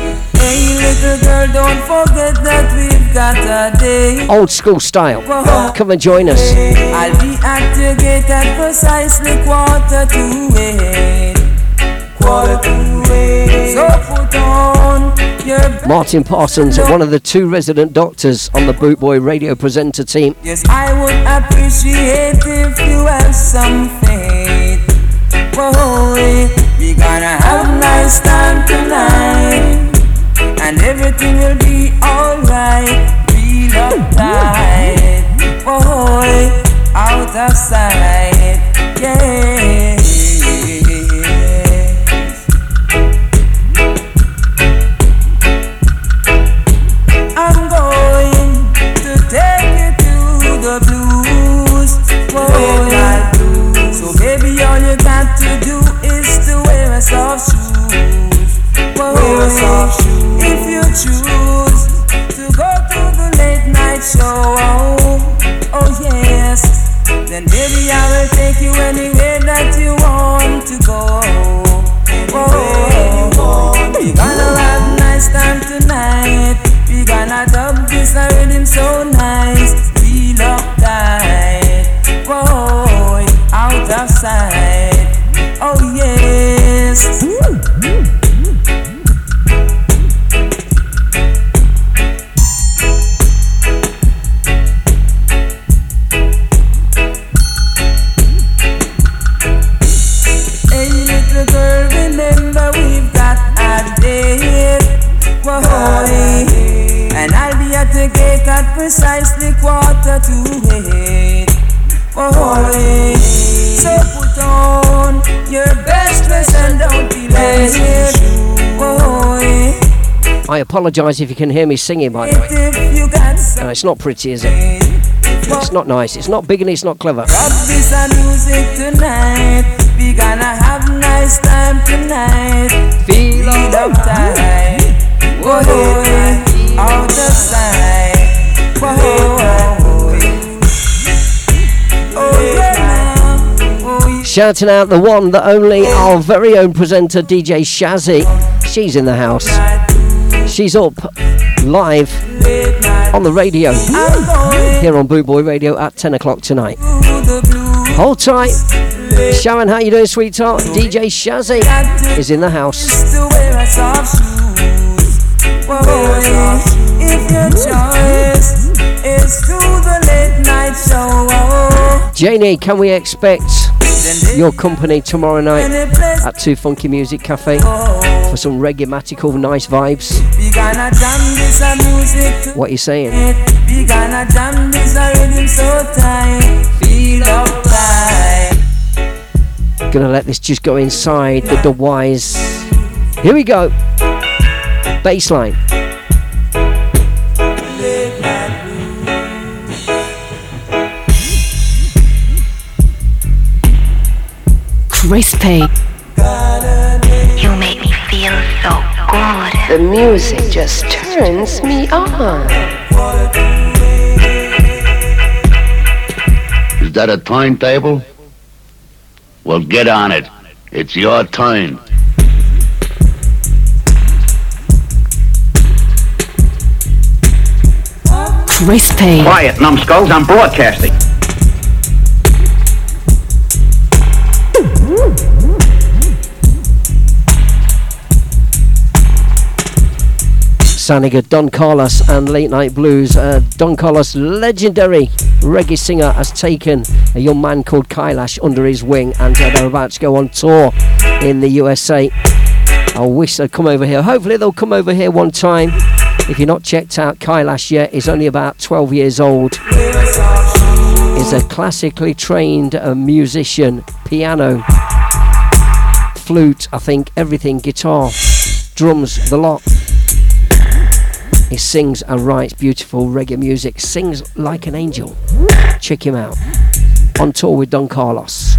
Hey, little girl, don't forget that we've got a date. old school style. Come and join us. I'll be at your gate at precisely quarter to eight. Quarter to eight. So put on your Martin Parsons, one of the two resident doctors on the Boot Boy Radio presenter team. Yes, I would appreciate if you have some faith. Oh, Whoa, we gonna have a nice time tonight, and everything will be alright. Feel uptight, whoa, out of sight, yeah. Then baby I will take you anywhere that you want to go. Oh, we gonna have nice time tonight. We gonna dub this a rhythm so nice. Feel uptight. Whoa, out of sight. Oh yes. Hey at precisely quarter to eight. So put on your best dress and don't be late. I apologise if you can hear me singing, by the way. if you got some, No, it's not pretty, is it? It's not nice. It's not big and it's not clever. rock this music tonight. We gonna have nice time tonight. Feel. Whoa, out of sight. Shouting out the one, the only, our very own presenter, DJ Shazzy. She's in the house. She's up live on the radio here on Boot Boy Radio at 10 o'clock tonight. Hold tight. Sharon, how you doing, sweetheart? DJ Shazzy is in the house. Whoa, if your choice is the late night show, Janie, can we expect your company tomorrow night at Two Funky Music Cafe for some reggae-matical nice vibes? What are you saying? Gonna let this just go inside the wise. Here we go. Baseline. Crispy. You make me feel so good. The music just turns me on. Is that a timetable? Well, get on it. It's your time. Crispy. Quiet, numbskulls. I'm broadcasting. Saniga, Don Carlos and Late Night Blues. Uh, Don Carlos, legendary reggae singer, has taken a young man called Kailash under his wing and uh, they're about to go on tour in the USA. I wish they'd come over here. Hopefully, they'll come over here one time. If you're not checked out Kailash yet, he's only about 12 years old. He's a classically trained uh, musician, piano, flute, I think, everything, guitar, drums, the lot. He sings and writes beautiful reggae music, sings like an angel. Check him out. On tour with Don Carlos.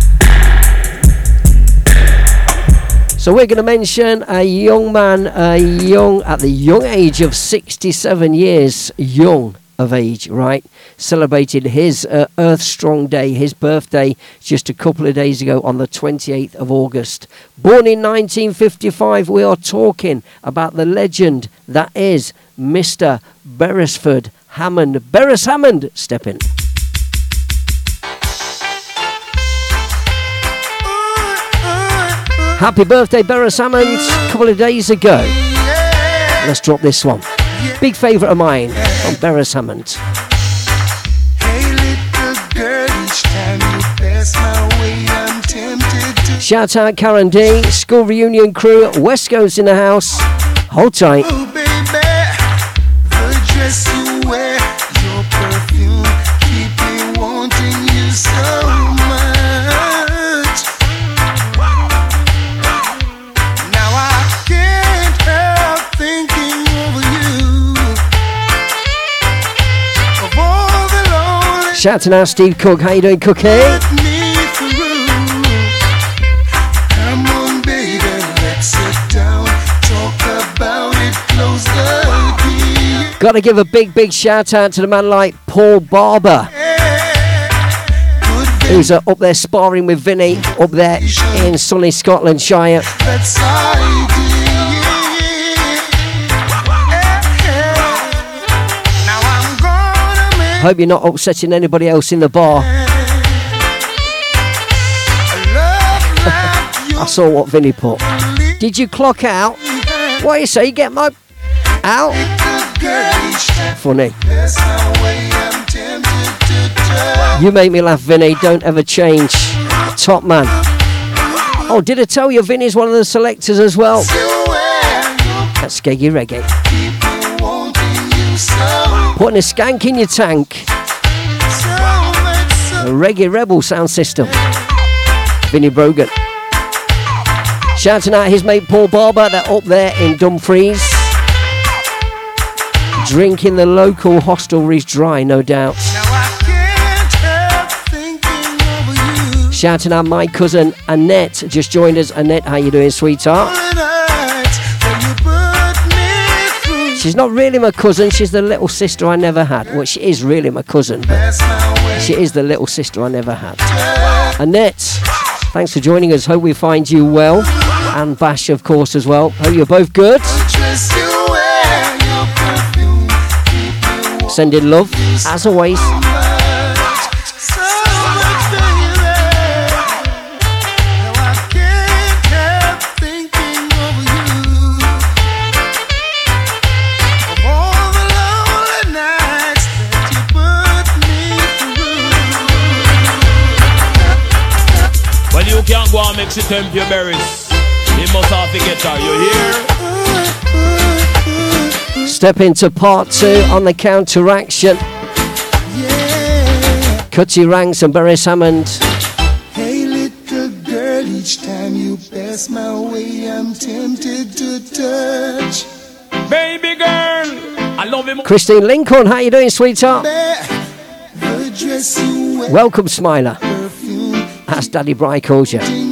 So we're going to mention a young man, a young at the young age of 67 years, young of age, right? Celebrated his uh, Earth Strong Day, his birthday, just a couple of days ago on the 28th of August. Born in 1955, we are talking about the legend that is Mr. Beresford Hammond. Beres Hammond, step in. Happy birthday, Beres Hammond, a couple of days ago. Let's drop this one. Big favourite of mine from tempted to. Shout out Karen D, school reunion crew, West Coast in the house. Hold tight. Shout out to now Steve Cook. How you doing, Cookie? Eh? Gotta give a big, big shout out to the man like Paul Barber. Yeah, who's uh, up there sparring with Vinny up there in sunny Scotland Shire. Hope you're not upsetting anybody else in the bar. I saw what Vinny put. Did you clock out? What you say? Get my out? Funny. You make me laugh, Vinny. Don't ever change. Top man. Oh, did I tell you Vinny's one of the selectors as well? That's Skeggy Reggae. Putting a skank in your tank. A Reggae Rebel sound system. Vinny Brogan. Shouting out his mate Paul Barber, they're up there in Dumfries. Drinking the local hostelries dry, no doubt. Shouting out my cousin Annette, just joined us. Annette, how you doing, sweetheart? She's not really my cousin, she's the little sister I never had. Well, she is really my cousin, but she is the little sister I never had. Annette, thanks for joining us. Hope we find you well. And Bash, of course, as well. Hope you're both good. Sending love, as always. She tempt your berries. You must have to get her, you hear? Step into part two on the counteraction. Cutty Ranks and Beres Hammond. Hey, little girl, each time you pass my way, I'm tempted to touch. Baby girl, I love him. Christine Lincoln, how you doing, sweetheart? The dress you wear, Welcome, Smiler. That's Daddy Bry calls you.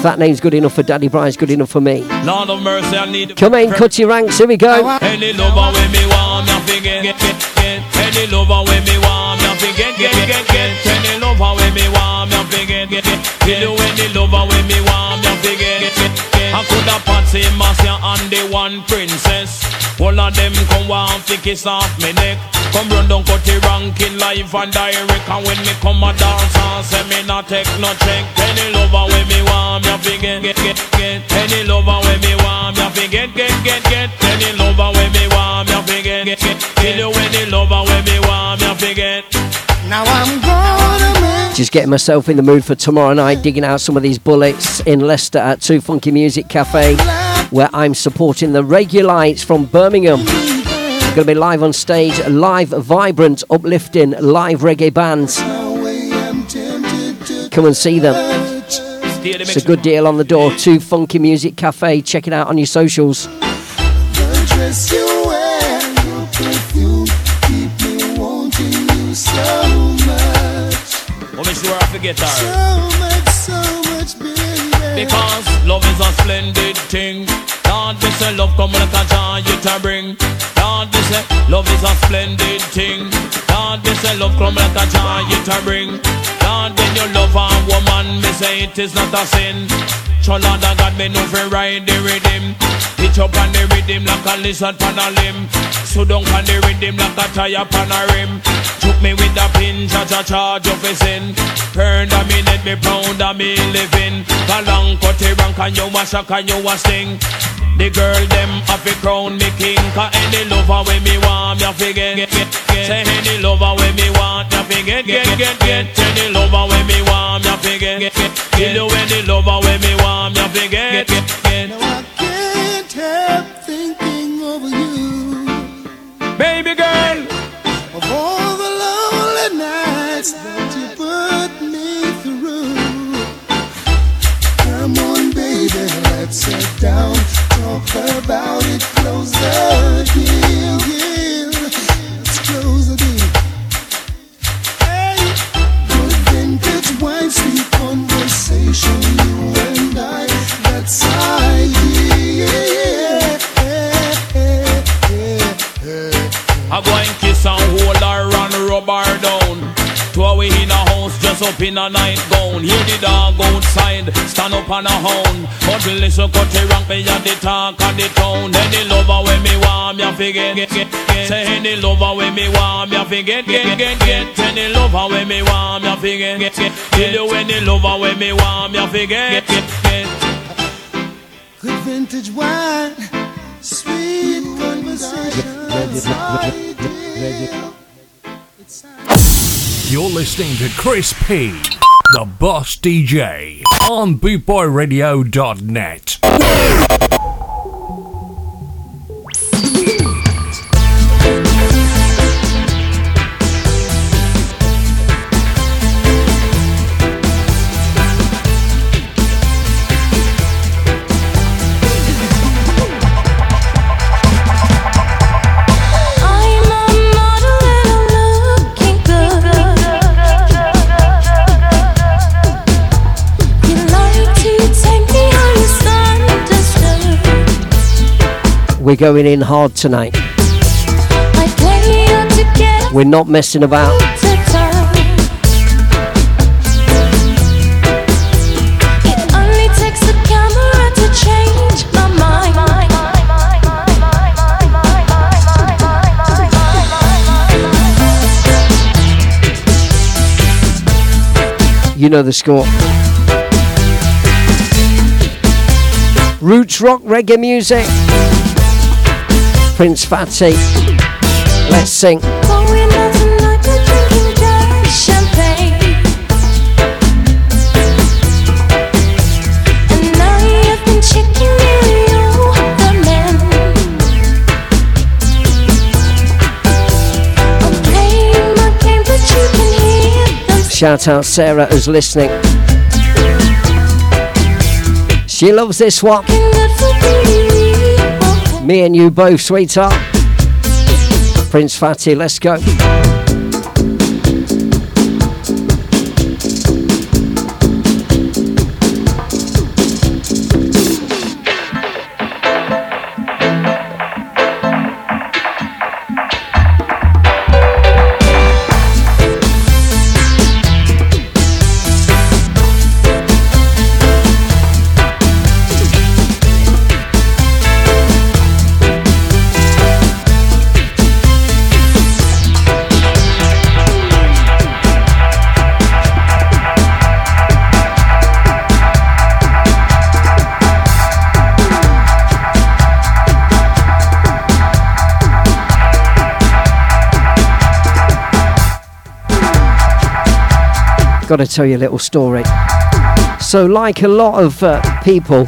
You so If that name's good enough for Daddy Bry, it's good enough for me. Lord of mercy, I need Come in, Cutty Ranks, here we go. Uh, any lover when me want, me forget, get, get, get. Any lover when me want, me forget, get, get, get. Any lover when me want, me forget, get, get. Kill you any lover when me want, me forget, get, get, get. I could have Patsy, Marcia, and the one princess. All of them come want to kiss off me neck. Come run down cut the ranking live and direct. And when me come a dance and say me not take no check. Any lover when me want me a forget get get get Any lover when me want me a forget get get get Any lover when me want me a forget get get Kill you any lover when me want me a forget Now I'm gonna make Just getting myself in the mood for tomorrow night, digging out some of these bullets in Leicester at Two Funky Music Cafe, where I'm supporting the Regulites from Birmingham. Going to be live on stage, live, vibrant, uplifting, live reggae bands. Come and see them. It's a good deal on the door. Two Funky Music Cafe. Check it out on your socials. Sure forget her So much, so much, baby. Because love is a splendid thing. Lord, me say love come like a joy it a bring. Lord, me say love is a splendid thing. Lord, me say love come like a joy it a bring. Lord, when you love a woman, me say it is not a sin. Lord, I got me no fi ride the rhythm. Hitch up on the rhythm like a lizard on a limb. So down on the rhythm like a tire on a rim. Took me with a pin, cha cha charge of a sin. Burn a minute, me pound a me living. Galang cut the rank and you a shock and you a sting. The girl them have to crown me king Cause any lover when me want me a fi get, get, Say any lover when me want me a fi get, get, get, get Any lover when me want me a fi get, get, get you any lover when me want me a fi get, get, get I can't help thinking of you. Baby girl Of all the lonely nights that you put me through. Come on, baby, let's sit down. Talk about it. Close dress up in a night gown. Hear the dog outside, stand up on a hound. But listen, cut the rank, me at the talk of the town. Any lover when me want, me a forget, get, get, get. Say any lover when me want, me a forget, get, get, get. Any lover when me want, me a forget, get, get. Tell you any lover when me want, me a forget, get, get, get. Good vintage wine, sweet conversations. ideal. You're listening to Chris P, the boss DJ, on bootboyradio.net. We're going in hard tonight. We're not messing about. You know the score. Roots rock reggae music. Prince Fatty. Let's sing. Shout out Sarah who's listening. She loves this one. Me and you both, sweetheart. Prince Fatty, let's go. Got to tell you a little story. So, like a lot of uh, people,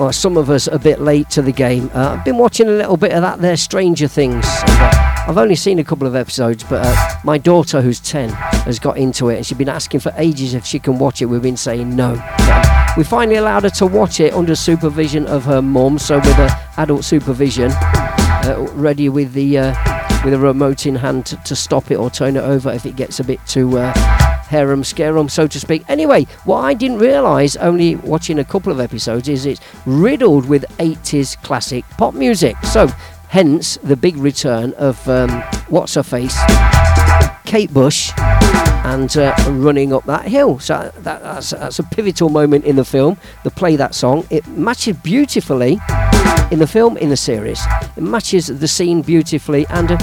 or some of us a bit late to the game, uh, I've been watching a little bit of that there Stranger Things. Uh, I've only seen a couple of episodes, but uh, my daughter, who's 10, has got into it and she's been asking for ages if she can watch it. We've been saying no. We finally allowed her to watch it under supervision of her mum, so with adult supervision, uh, ready with the uh, with a remote in hand to, to stop it or turn it over if it gets a bit too uh, harem scarum, so to speak. Anyway, what I didn't realise, only watching a couple of episodes, is it's riddled with 80s classic pop music. So, hence the big return of um, what's her face, Kate Bush, and uh, running up that hill. So that, that's, that's a pivotal moment in the film. The play that song. It matches beautifully in the film, in the series. It matches the scene beautifully, and uh,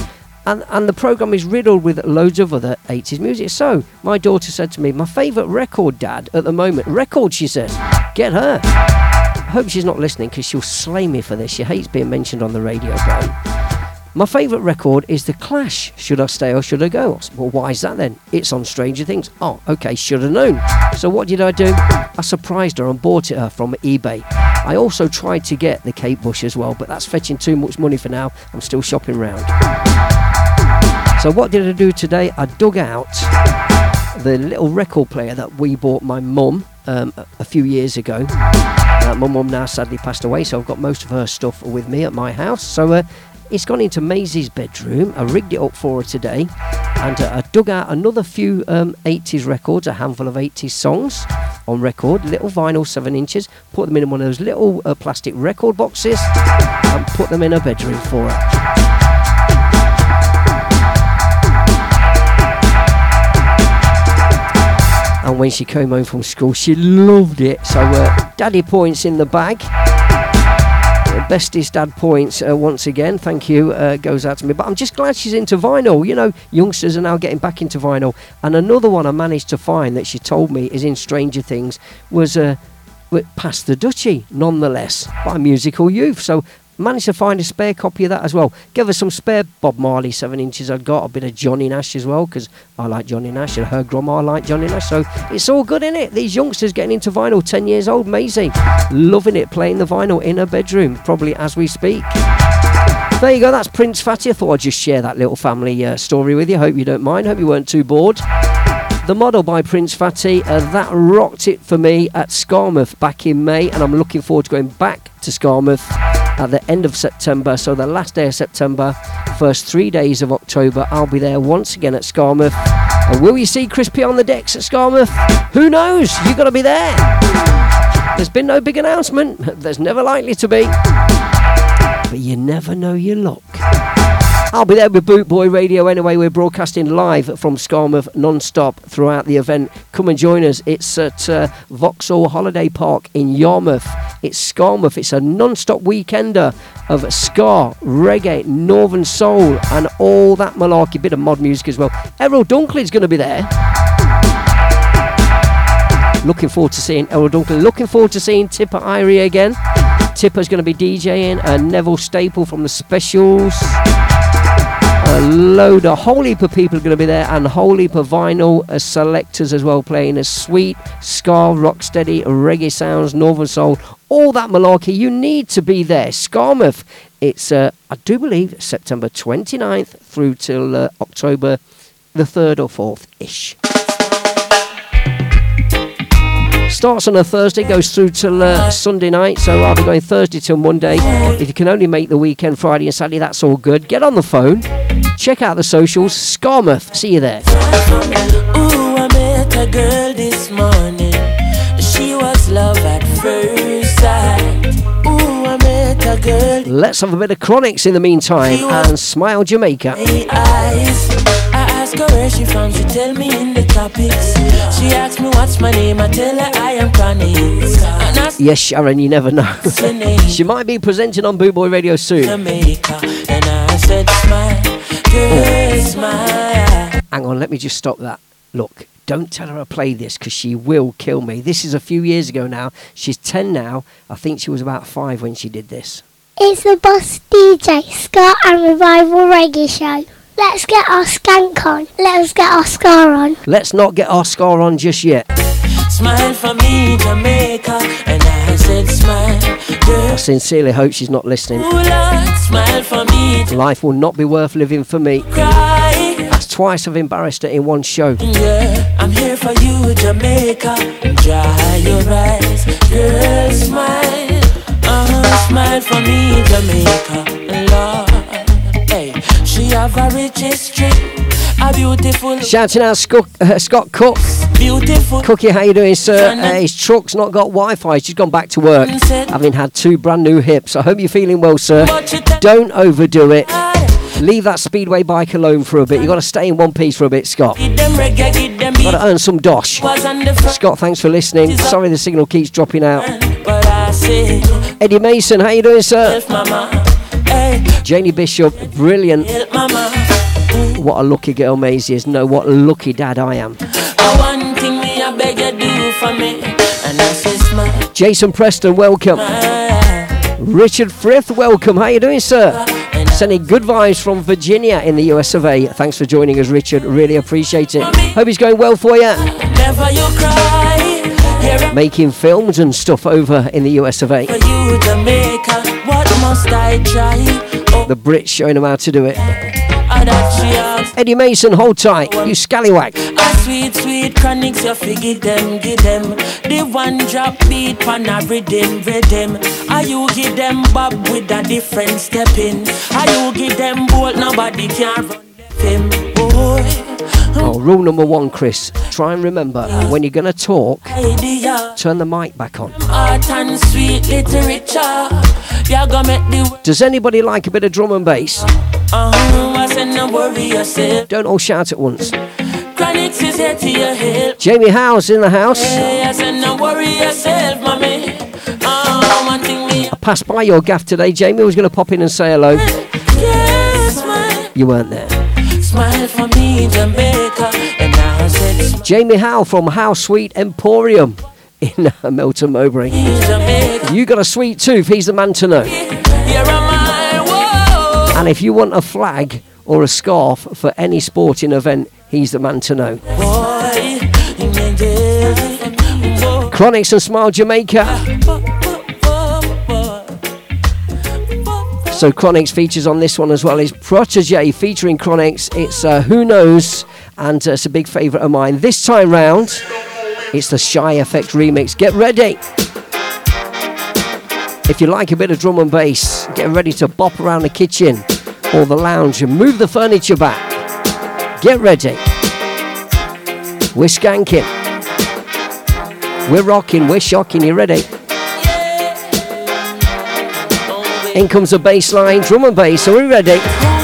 and and the program is riddled with loads of other 80s music. So my daughter said to me, "My favourite record, Dad, at the moment, record." She says, "Get her." I hope she's not listening because she'll slay me for this. She hates being mentioned on the radio, but. My favourite record is The Clash. Should I stay or should I go? Well, why is that then? It's on Stranger Things. Oh, okay, should have known. So what did I do? I surprised her and bought it her from eBay. I also tried to get the Kate Bush as well, but that's fetching too much money for now. I'm still shopping round. So what did I do today? I dug out the little record player that we bought my mum um, a- a few years ago. Uh, my mum now sadly passed away, so I've got most of her stuff with me at my house. So uh, it's gone into Maisie's bedroom. I rigged it up for her today, and uh, I dug out another few um, 80s records, a handful of 80s songs on record, little vinyl seven inches. Put them in one of those little uh, plastic record boxes, and put them in her bedroom for her. And when she came home from school, she loved it. So, uh, daddy points in the bag. Bestest dad points uh, once again. Thank you. Uh, goes out to me. But I'm just glad she's into vinyl. You know, youngsters are now getting back into vinyl. And another one I managed to find that she told me is in Stranger Things was uh, Pass the Dutchie, nonetheless, by Musical Youth. So managed to find a spare copy of that as well. Give her some spare Bob Marley 7 inches I'd got, a bit of Johnny Nash as well, because I like Johnny Nash and her grandma liked Johnny Nash. So it's all good, in it? These youngsters getting into vinyl, 10 years old, Maisie, loving it, playing the vinyl in her bedroom, probably as we speak. There you go, that's Prince Fatty. I thought I'd just share that little family uh, story with you. Hope you don't mind. Hope you weren't too bored. The model by Prince Fatty, uh, that rocked it for me at Skamouth back in May, and I'm looking forward to going back to Skamouth at the end of September. So, the last day of September, first three days of October, I'll be there once again at Skamouth. And will you see Crispy on the decks at Skamouth? Who knows? You've got to be there. There's been no big announcement, there's never likely to be. But you never know your luck. I'll be there with Boot Boy Radio anyway. We're broadcasting live from Skamouth non-stop throughout the event. Come and join us. It's at uh, Vauxhall Holiday Park in Yarmouth. It's Skamouth. It's a non-stop weekender of ska, reggae, northern soul, and all that malarkey. Bit of mod music as well. Errol Dunkley's going to be there. Looking forward to seeing Errol Dunkley. Looking forward to seeing Tipper Irie again. Tipper's going to be DJing. and Neville Staple from the Specials. A load, a whole heap of people are going to be there, and a whole heap of vinyl uh, selectors as well, playing a sweet ska, rocksteady, reggae sounds, northern soul, all that malarkey. You need to be there. Skamouth. It's, uh, I do believe, September 29th through till uh, October the 3rd or 4th ish. Starts on a Thursday, goes through till uh, Sunday night, so I'll be going Thursday till Monday. If you can only make the weekend, Friday and Saturday, that's all good. Get on the phone, check out the socials, Skamouth. See you there. Ooh, I met a girl this morning. She was love at first sight. Ooh, I met a girl. Let's have a bit of Chronixx in the meantime and Smile Jamaica. Hey, eyes. I ask her where she from. She tell me in the topics. She asked me what's my name. I tell her I am Chronixx. Yes, Sharon, you never know. she might be presenting on Boot Boy Radio soon. Jamaica. And I said smile. Hang on, let me just stop that. Look, don't tell her I played this because she will kill me. This is a few years ago now. She's 10 now. I think she was about 5 when she did this. It's the Boss DJ Ska and Revival Reggae Show. Let's get our skank on. Let's get our ska on. Let's not get our ska on just yet. Smile for me, Jamaica. And I said smile, I girl. sincerely hope she's not listening. Ooh, Lord, smile for me. Life will not be worth living for me. That's twice I've embarrassed her in one show. Yeah, I'm here for you, Jamaica. Dry your eyes, girl, smile. Uh-huh, smile for me, Jamaica. Lord, hey, she have a rich history, a beautiful, Shouting out Scott, uh, Scott Cook. Beautiful. Cookie, how you doing, sir? Uh, his truck's not got Wi-Fi. She's gone back to work, having had two brand new hips. I hope you're feeling well, sir. Don't overdo it. Leave that speedway bike alone for a bit. You've got to stay in one piece for a bit, Scott. Give them reggae, give them beat. Got to earn some dosh. Was on the front, Scott, thanks for listening. Sorry the signal keeps dropping out. but I say, Eddie Mason, how you doing, sir? Janie Bishop, brilliant. What a lucky girl Maisie is. No, what a lucky dad I am. One thing me I beg you do for me, and I say smile. Jason Preston, welcome. Richard Frith, welcome. How you doing, sir? Sending good vibes from Virginia in the US of A. Thanks for joining us, Richard. Really appreciate it. Hope he's going well for you. Never you cry. Making films and stuff over in the US of A. for you, Jamaica. What must I try? Oh, The Brits showing them how to do it. That she asked. Eddie Mason, hold tight. Oh, you scallywag. A sweet, sweet Chronixx, you fi give them, give them. The one drop beat pan a rhythm, rhythm. Are you give them bob with a different step in? Are you give them bolt, nobody can run them, boy. Oh, rule number one, Chris. Try and remember when you're going to talk, turn the mic back on. art and sweet literature. You gonna make the Does anybody like a bit of drum and bass? uh-huh, I say no worry yourself. Don't all shout at once. Chronixx is here to your help. Jamie House in the house. I said, no worry yourself, mommy. One thing me. I passed by your gaff today, Jamie. I was going to pop in and say hello. You weren't there. Smile for me, Jamaica. And I said, Jamie Howe from House Sweet Emporium in uh, Melton Mowbray. You got a sweet tooth, he's the man to know. Here am I. And if you want a flag or a scarf for any sporting event, he's the man to know. Boy. Chronixx and Smile Jamaica. So Chronixx features on this one as well is Protoje featuring Chronixx. It's uh, Who Knows and uh, it's a big favourite of mine. This time round, it's the Shy FX remix. Get ready. If you like a bit of drum and bass, get ready to bop around the kitchen or the lounge and move the furniture back. Get ready. We're skanking. We're rocking. We're shocking. You ready? In comes the bass line, drum and bass. Are we ready?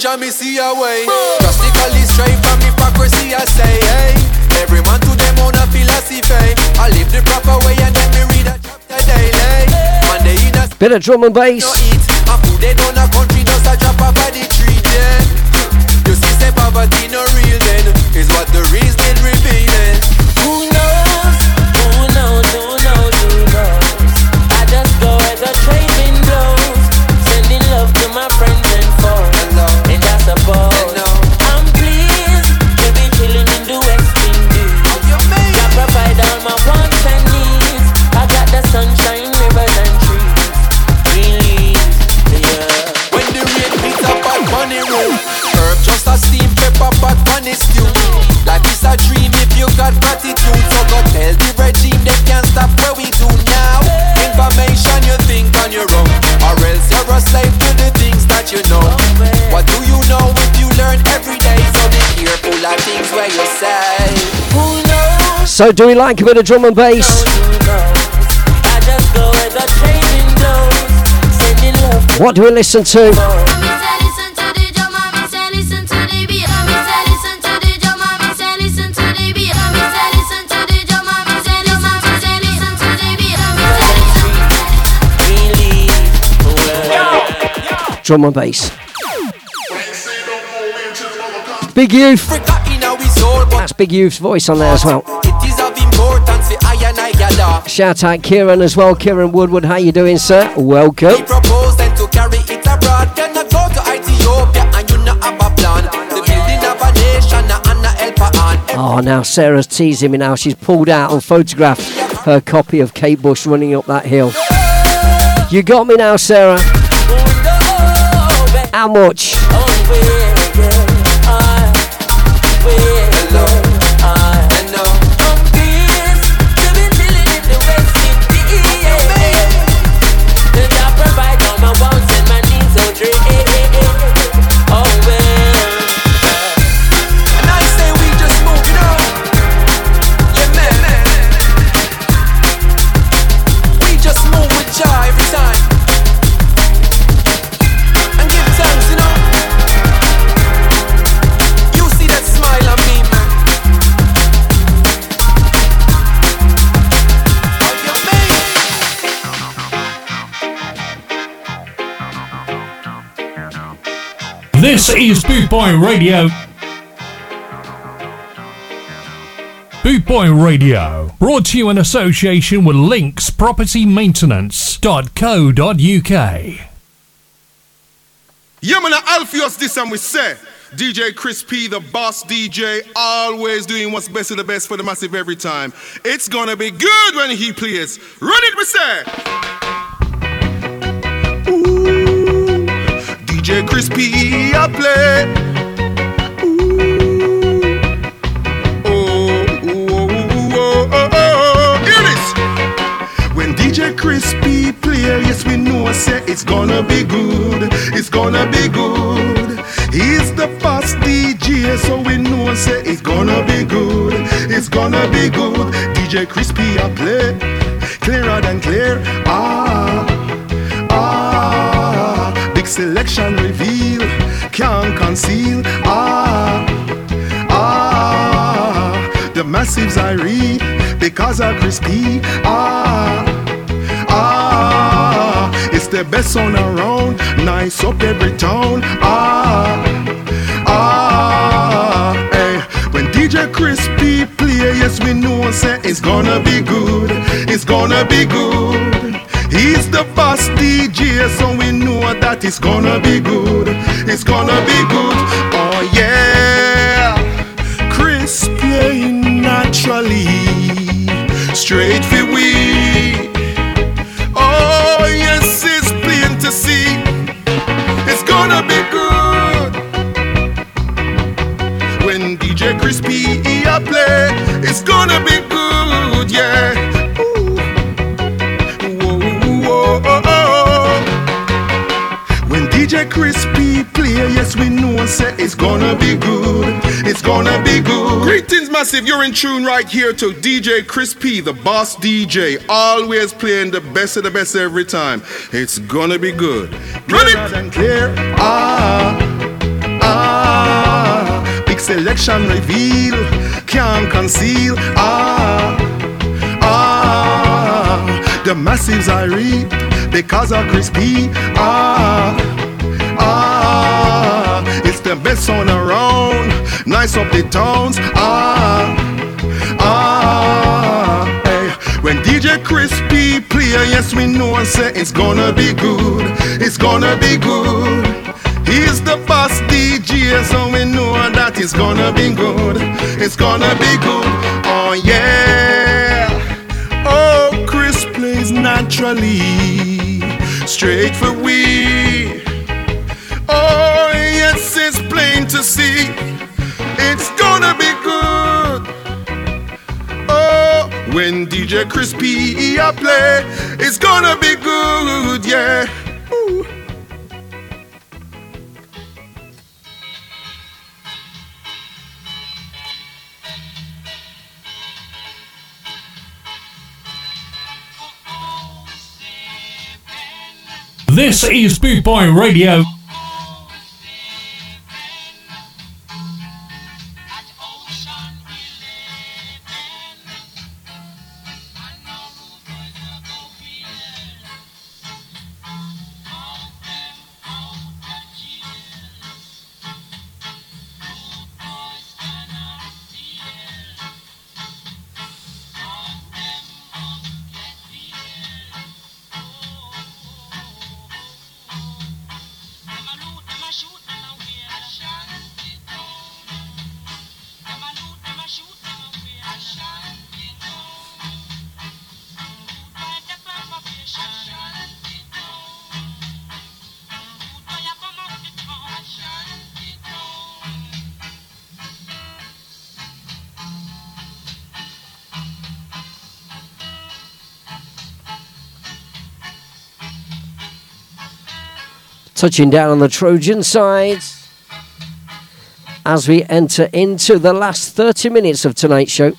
When me see Jah, a way. Drastically straight from hypocrisy, I say, hey. Every man to them own a philosophy. I live the proper way and then me read a chapter daily. Monday in a Bit of drum and bass. eat. And food they don't a country just a drop off of the tree, yeah. You see, say poverty no real then. Is what the reasoning revealing. So do we like a bit of drum and bass? What do we listen to? Drum and bass. Big Youth. That's Big Youth's voice on there as well. Shout out Kieran as well. Kieran Woodward, how you doing, sir? Welcome. propose then to carry it abroad. Can I go to Ethiopia and you not have a plan? The building of a nation and a helper on. Oh, now Sarah's teasing me now. She's pulled out and photographed her copy of Kate Bush running up that hill. You got me now, Sarah. How much? Boot Boy Radio. Boot Boy Radio, brought to you in association with Links Property Maintenance.co.uk. Yeah, man, Alpheus this and we say. DJ Chris P, the boss DJ, always doing what's best of the best for the massive every time. It's gonna be good when he plays. Run it, we say. DJ Chris P, I play. DJ Crispy play, yes we know say it's gonna be good, it's gonna be good. He's the fast DJ, so we know say it's gonna be good, it's gonna be good. DJ Crispy I play, clearer than clear. Ah, selection reveal, can't conceal. Ah, ah, the massives I read because of Crispy. Ah. Ah, it's the best on around, nice up every town. Ah, ah, hey. When DJ Crispy play, yes we know say it's gonna be good, it's gonna be good. He's the boss DJ, so we know that it's gonna be good, it's gonna be good. Oh yeah, Chris playing naturally, straight for we. Oh, yes, it's plain to see. It's gonna be good. When DJ Crispy I play, it's gonna be good, yeah. Yes, we know and say it's gonna be good. It's gonna be good. Greetings, massive. You're in tune right here to DJ Crispy, the boss DJ, always playing the best of the best every time. It's gonna be good. Run it and clear. Ah, ah. Big selection reveal, can't conceal. Ah, ah. The massives I read because of Crispy. Ah, ah. Best on around, nice up the towns. Ah, ah. Hey. When DJ Crispy play, yes we know and say it's gonna be good. It's gonna be good. He's the boss DJ, so we know that it's gonna be good. It's gonna be good. Oh yeah. Oh, Chris plays naturally, straight for we. Oh to see. It's gonna be good. Oh, when DJ Crispy I play, it's gonna be good, yeah. This is Boot Boy Radio. Touching down on the Trojan side as we enter into the last 30 minutes of tonight's show.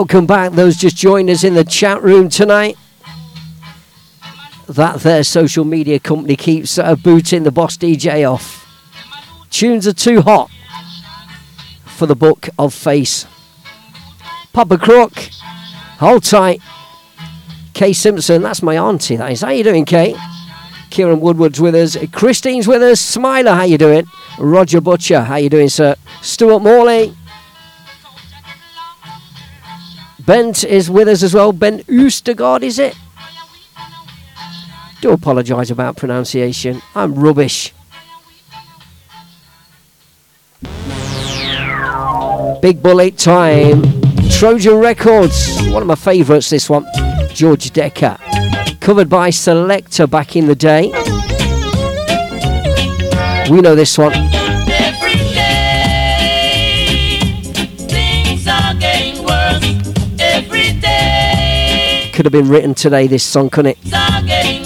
Welcome back, those just joined us in the chat room tonight. That their social media company keeps uh, booting the boss DJ off. Tunes are too hot. for the book of face. Papa Crook, hold tight. Kay Simpson, that's my auntie, that is. How you doing, Kay? Kieran Woodward's with us. Christine's with us. Smiler, how you doing? Roger Butcher, how you doing, sir? Stuart Morley. Bent is with us as well. Ben Oostergaard, is it? Do apologise about pronunciation. I'm rubbish. Big Bullet Time. Trojan Records. One of my favourites, this one. George Dekker. Covered by Selecter back in the day. We know this one. Could have been written today, this song, couldn't it?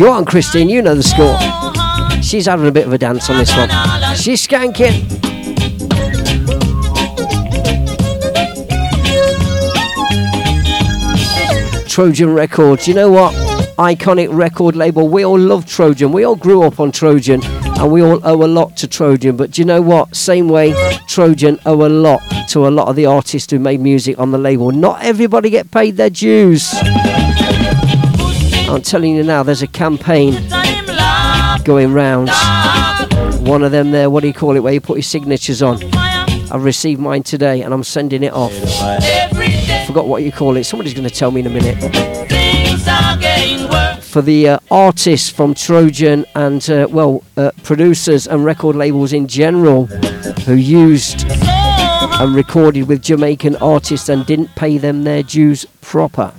Go on, Christine, you know the score. She's having a bit of a dance on this one. She's skanking. Trojan Records. You know what? Iconic record label. We all love Trojan. We all grew up on Trojan and we all owe a lot to Trojan. But do you know what? Same way Trojan owe a lot to a lot of the artists who made music on the label. Not everybody get paid their dues. I'm telling you now, there's a campaign going round. One of them there, what do you call it, where you put your signatures on. I've received mine today and I'm sending it off. Forgot what you call it. Somebody's going to tell me in a minute. For the uh, artists from Trojan and, uh, well, uh, producers and record labels in general who used and recorded with Jamaican artists and didn't pay them their dues proper.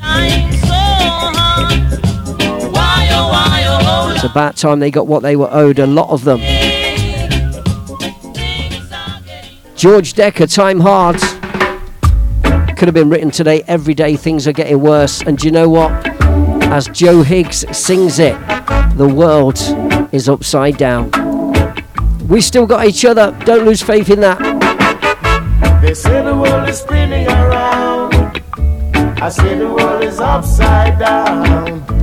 It's about time they got what they were owed, a lot of them. George Dekker, Time Hard. Could have been written today. Every day things are getting worse. And do you know what? As Joe Higgs sings it, the world is upside down. We still got each other. Don't lose faith in that. They say the world is spinning around. I say the world is upside down.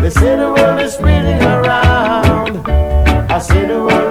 They say the world is spinning around. I say the world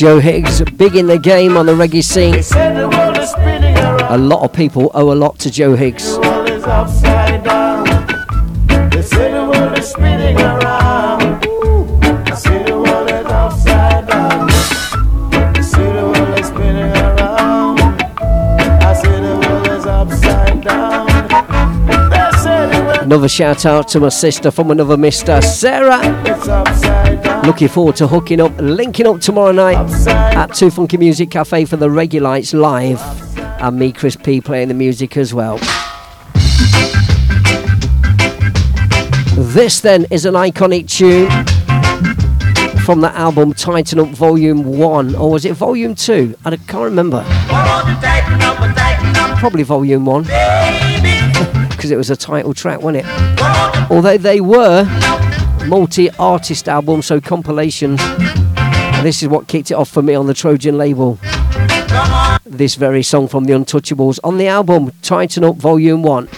Joe Higgs, big in the game on the reggae scene. A lot of people owe a lot to Joe Higgs. They say the world is spinning around. I say the world is upside down. They say the world is spinning around. I say the world is upside down. They say the world Another shout out to my sister from another Mr. Sarah. Looking forward to hooking up, linking up tomorrow night at Two Funky Music Cafe for the Regulites live. And me, Chris P, playing the music as well. This then is an iconic tune from the album Tighten Up Volume 1, or was it Volume 2? I can't remember. Probably Volume 1. Because it was a title track, wasn't it? Although they were multi artist album, so compilations. This is what kicked it off for me on the Trojan label. This very song from the Untouchables on the album Tighten Up Volume 1.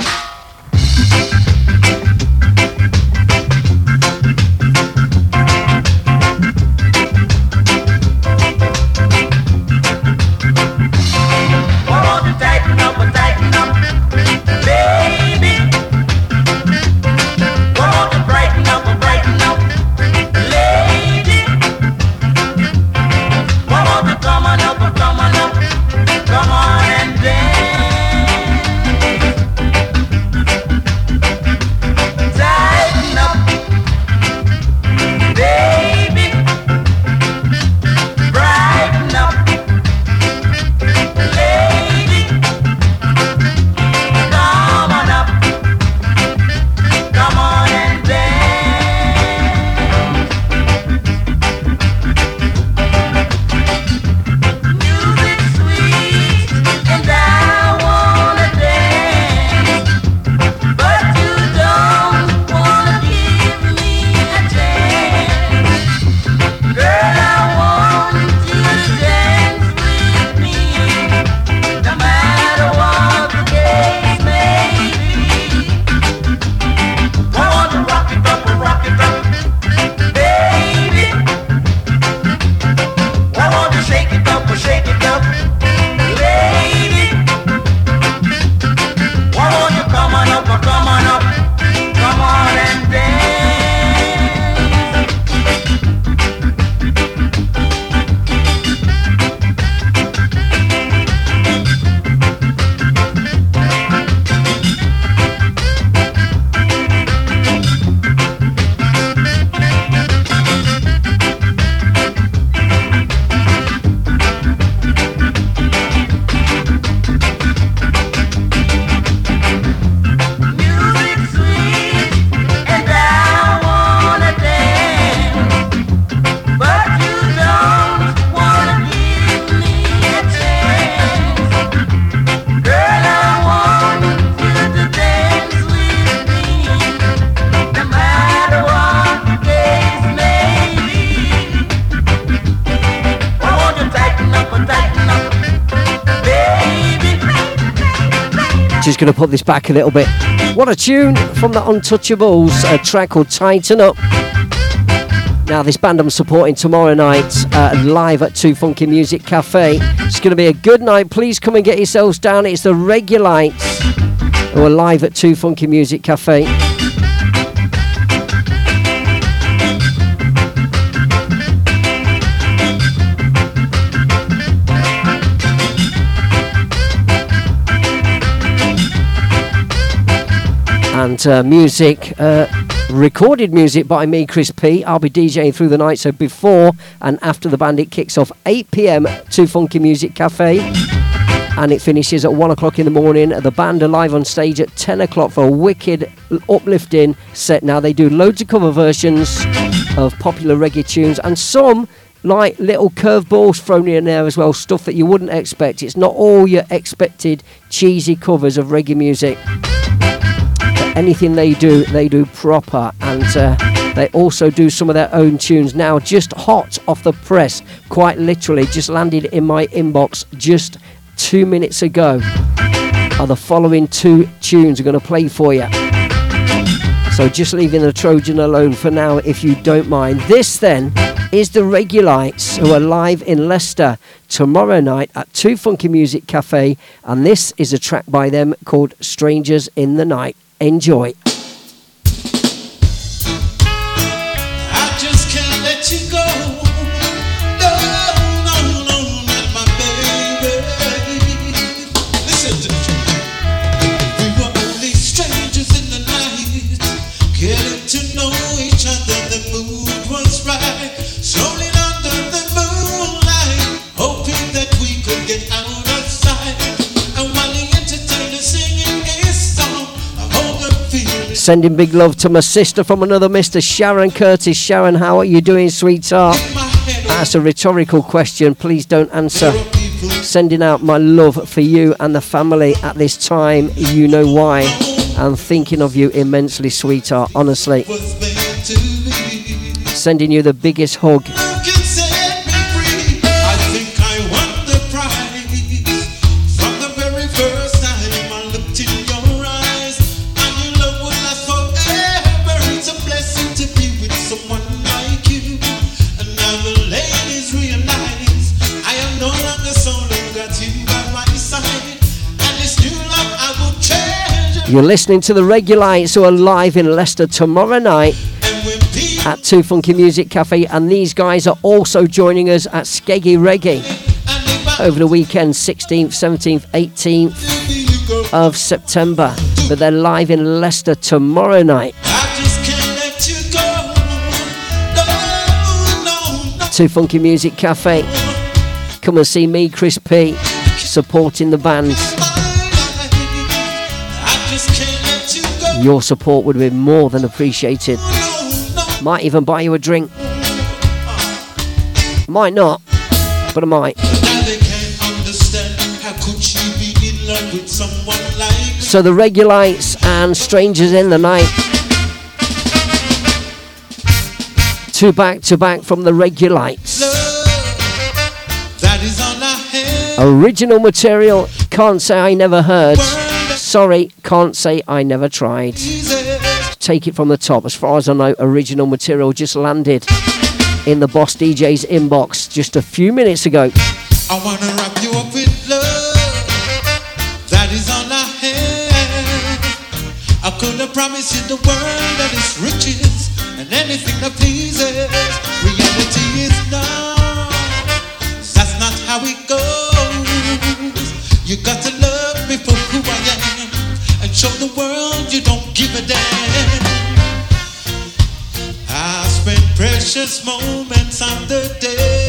This back a little bit. What a tune from the Untouchables, a track called Tighten Up. Now, this band I'm supporting tomorrow night uh, live at Two Funky Music Cafe. It's going to be a good night. Please come and get yourselves down. It's the Regulites who are live at Two Funky Music Cafe. And uh, music, uh, recorded music by me, Chris P. I'll be DJing through the night, so before and after the band, it kicks off 8 pm to Funky Music Cafe. And it finishes at 1 o'clock in the morning. The band are live on stage at 10 o'clock for a wicked, uplifting set. Now, they do loads of cover versions of popular reggae tunes and some like little curveballs thrown in there as well, stuff that you wouldn't expect. It's not all your expected cheesy covers of reggae music anything they do, they do proper. And uh, they also do some of their own tunes now, just hot off the press, quite literally, just landed in my inbox just two minutes ago. Are the following two tunes I'm going to play for you. So just leaving the Trojan alone for now, if you don't mind. This then is the Regulites, who are live in Leicester tomorrow night at Two Funky Music Cafe, and this is a track by them called Strangers in the Night. Enjoy. Sending big love to my sister from another Mr. Sharon Curtis. Sharon, how are you doing, sweetheart? That's a rhetorical question. Please don't answer. Sending out my love for you and the family at this time. You know why. I'm thinking of you immensely, sweetheart. Honestly. Sending you the biggest hug. You're listening to the Regulites who are live in Leicester tomorrow night at Two Funky Music Cafe, and these guys are also joining us at Skeggy Reggae over the weekend, 16th, 17th, 18th of September. But they're live in Leicester tomorrow night. Two Funky Music Cafe. Come and see me, Chris P, supporting the bands. Your support would be more than appreciated. Might even buy you a drink. Might not, but I might. Love. So the Regulites and Strangers in the Night. Two back to back from the Regulites. Have. Original material, can't say I never heard. Sorry, can't say I never tried. Take it from the top. As far as I know, original material just landed in the Boss DJ's inbox just a few minutes ago. I wanna wrap you up with love. That is all I have. I could have promised you the world and its riches and anything that pleases. Reality is not. That's not how it goes. Precious moments of the days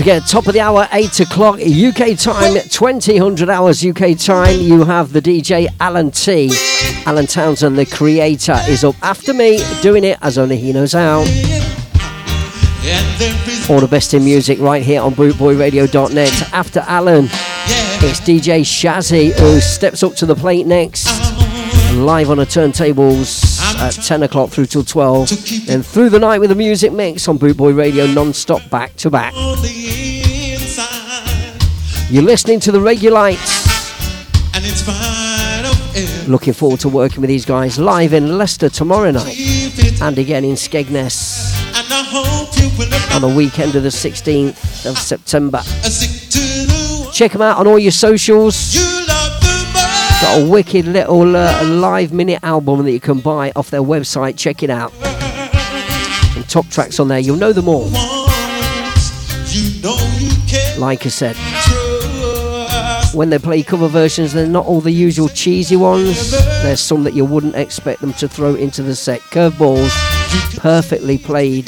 forget, top of the hour, 8 o'clock UK time, 2000 hours UK time. You have the DJ Alan T. Alan Townsend, the creator, is up after me, doing it as only he knows how. All the best in music right here on bootboyradio.net. After Alan, it's DJ Shazzy who steps up to the plate next. Live on the turntables at 10 o'clock through till 12. And through the night with the music mix on Bootboy Radio non stop back to back. You're listening to the Regulites. Looking forward to working with these guys live in Leicester tomorrow night and again in Skegness on the weekend of the 16th of September. Check them out on all your socials. Got a wicked little uh, live minute album that you can buy off their website. Check it out. Some top tracks on there. You'll know them all. Like I said, when they play cover versions, they're not all the usual cheesy ones. There's some that you wouldn't expect them to throw into the set. Curveballs, perfectly played,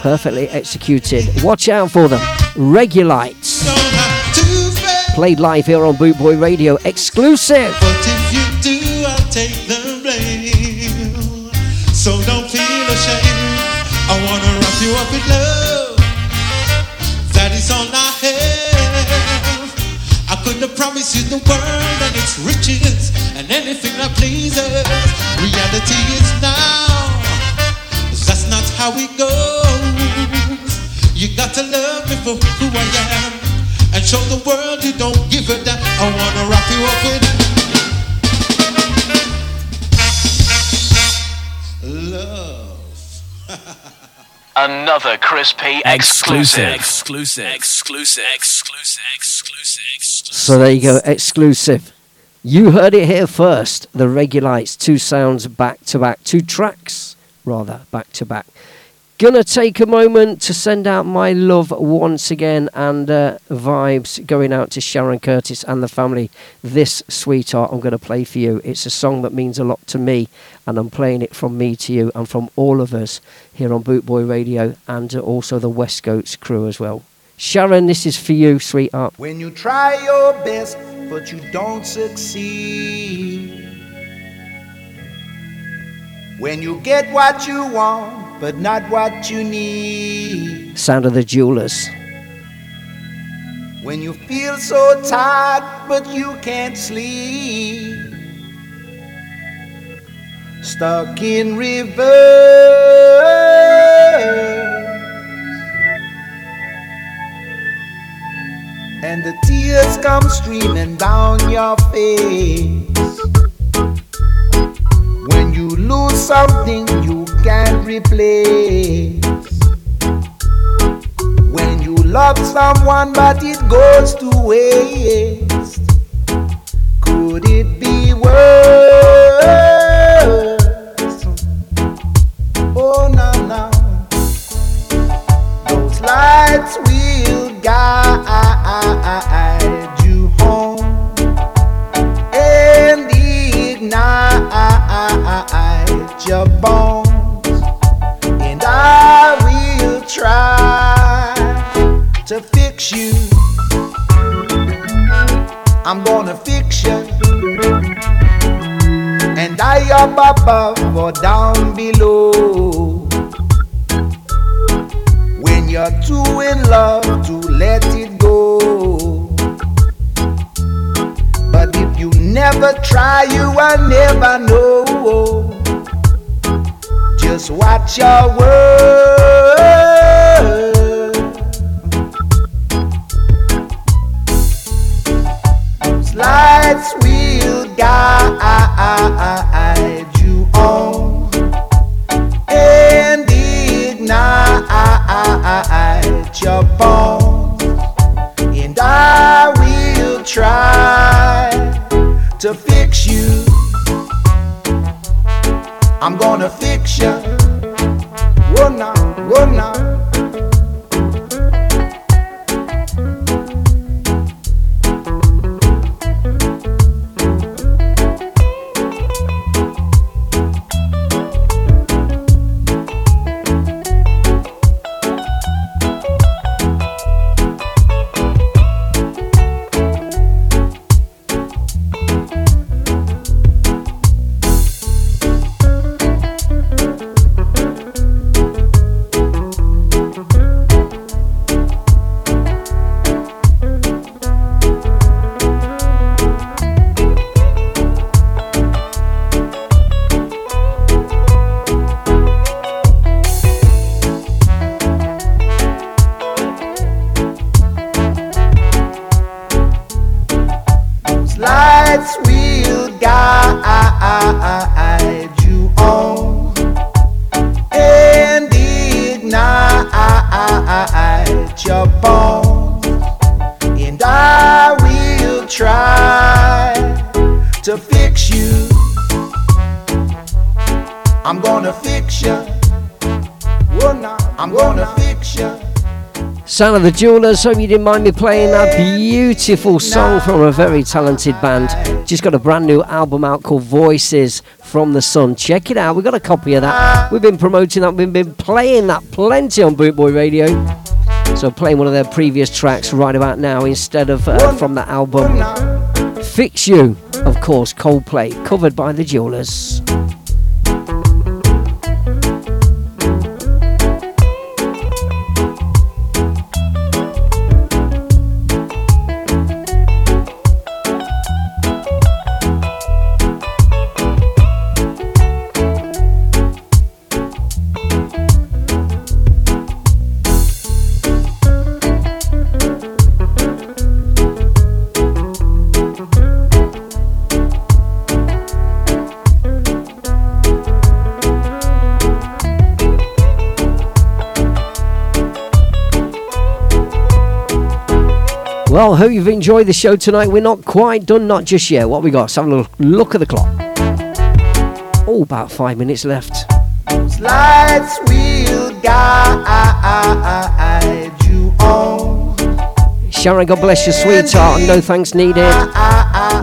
perfectly executed. Watch out for them. Regulites. Played live here on Bootboy Radio, exclusive. But if you do, I'll take the blame. So don't feel ashamed. I wanna wrap you up with love. That is all I have. I couldn't promise you the world and its riches and anything that pleases. Reality is now. That's not how it goes. You got to love me for who I am and show the world you don't give a damn. I wanna wrap you up with love. Another crispy exclusive. Exclusive. Exclusive. Exclusive. Exclusive. So there you go, exclusive. You heard it here first. The Regulites, two sounds back to back, two tracks rather back to back. Gonna take a moment to send out my love once again and uh, vibes going out to Sharon Curtis and the family. This sweetheart I'm gonna play for you. It's a song that means a lot to me, and I'm playing it from me to you and from all of us here on Bootboy Radio and also the West Coast crew as well. Sharon, this is for you, sweetheart. When you try your best, but you don't succeed. When you get what you want, but not what you need. Sound of the Jewelers. When you feel so tired, but you can't sleep. Stuck in reverse. And the tears come streaming down your face. When you lose something you can't replace. When you love someone but it goes to waste. Could it be worse? Oh, no, no. Those lights will guide you home and ignite your bones. And I will try to fix you. I'm gonna fix you. And I up above or down below. When you're too in love to let it go. But if you never try, you will never know. Just watch your words. Those lights will guide you on and ignite your bones. Try to fix you. I'm gonna fix you. Oh no, oh no. Sound of the Jewelers, hope you didn't mind me playing that beautiful song from a very talented band. Just got a brand new album out called Voices from the Sun. Check it out, We've got a copy of that. We've been promoting that, we've been playing that plenty on Bootboy Radio. So playing one of their previous tracks right about now instead of uh, from the album Fix You, of course, Coldplay, covered by the Jewelers. Well, hope you've enjoyed the show tonight. We're not quite done, not just yet. What we got? Let's have a look, look at the clock. Oh, about five minutes left. Those lights will guide you on. Sharon, God bless you, sweetheart. No thanks needed.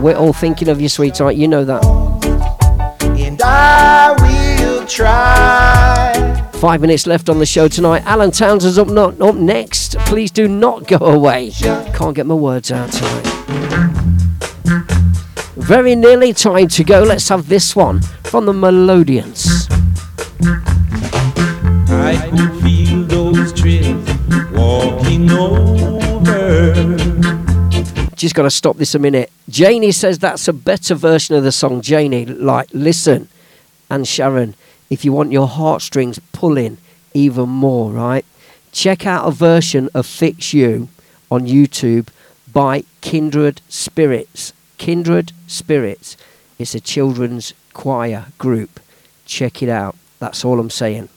We're all thinking of you, sweetheart. You know that. And I will try. Five minutes left on the show tonight. Alan Townsend's up, not, up next. Please do not go away. Can't get my words out tonight. Very nearly time to go. Let's have this one from the Melodians. I could feel those walking over. Just got to stop this a minute. Janie says that's a better version of the song. Janie, like, listen. And Sharon, if you want your heartstrings pulling even more, right? Check out a version of Fix You on YouTube by Kindred Spirits. Kindred Spirits. It's a children's choir group. Check it out. That's all I'm saying.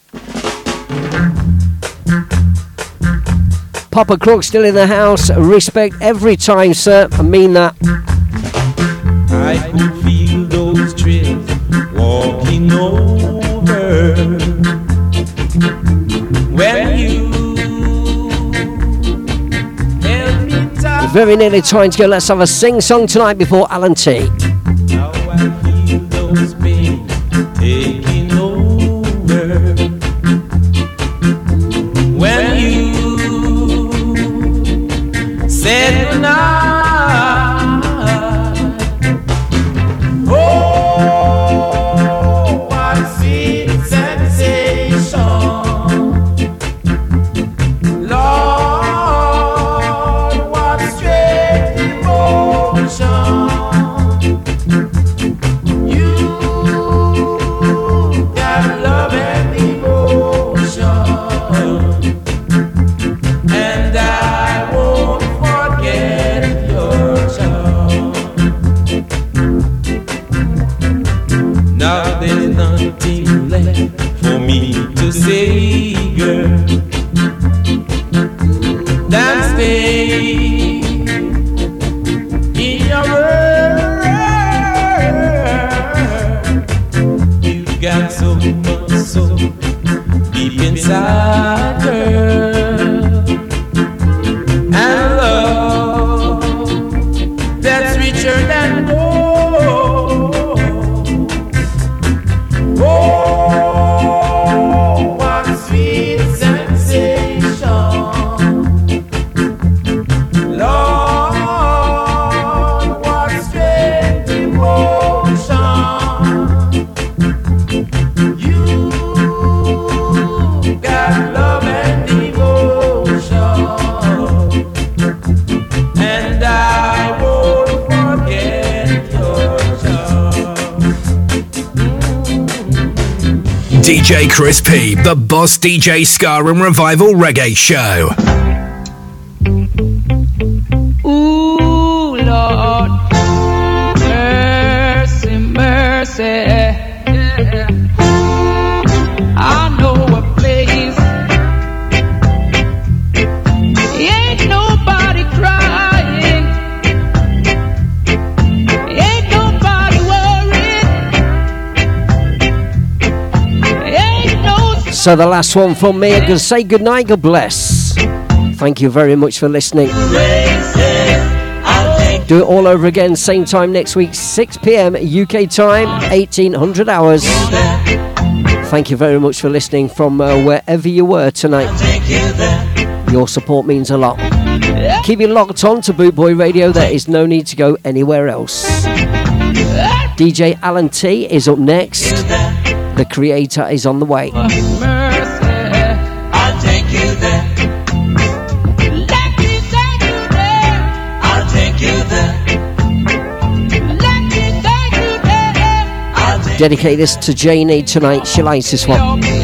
Papa Crook still in the house. Respect every time, sir. I mean that. I could feel those walking over. Very nearly time to go. Let's have a sing song tonight before Alan T. Chris P, the Boss DJ Ska and Revival Reggae Show. So the last one from me, I'm going to say goodnight, God bless. Thank you very much for listening. Do it all over again, same time next week, 6 p.m. UK time, 1800 hours. Thank you very much for listening from uh, wherever you were tonight. Your support means a lot. Keep it locked on to Bootboy Radio. There is no need to go anywhere else. DJ Alan T is up next. The creator is on the way. Dedicate this to Janie tonight. She likes this one.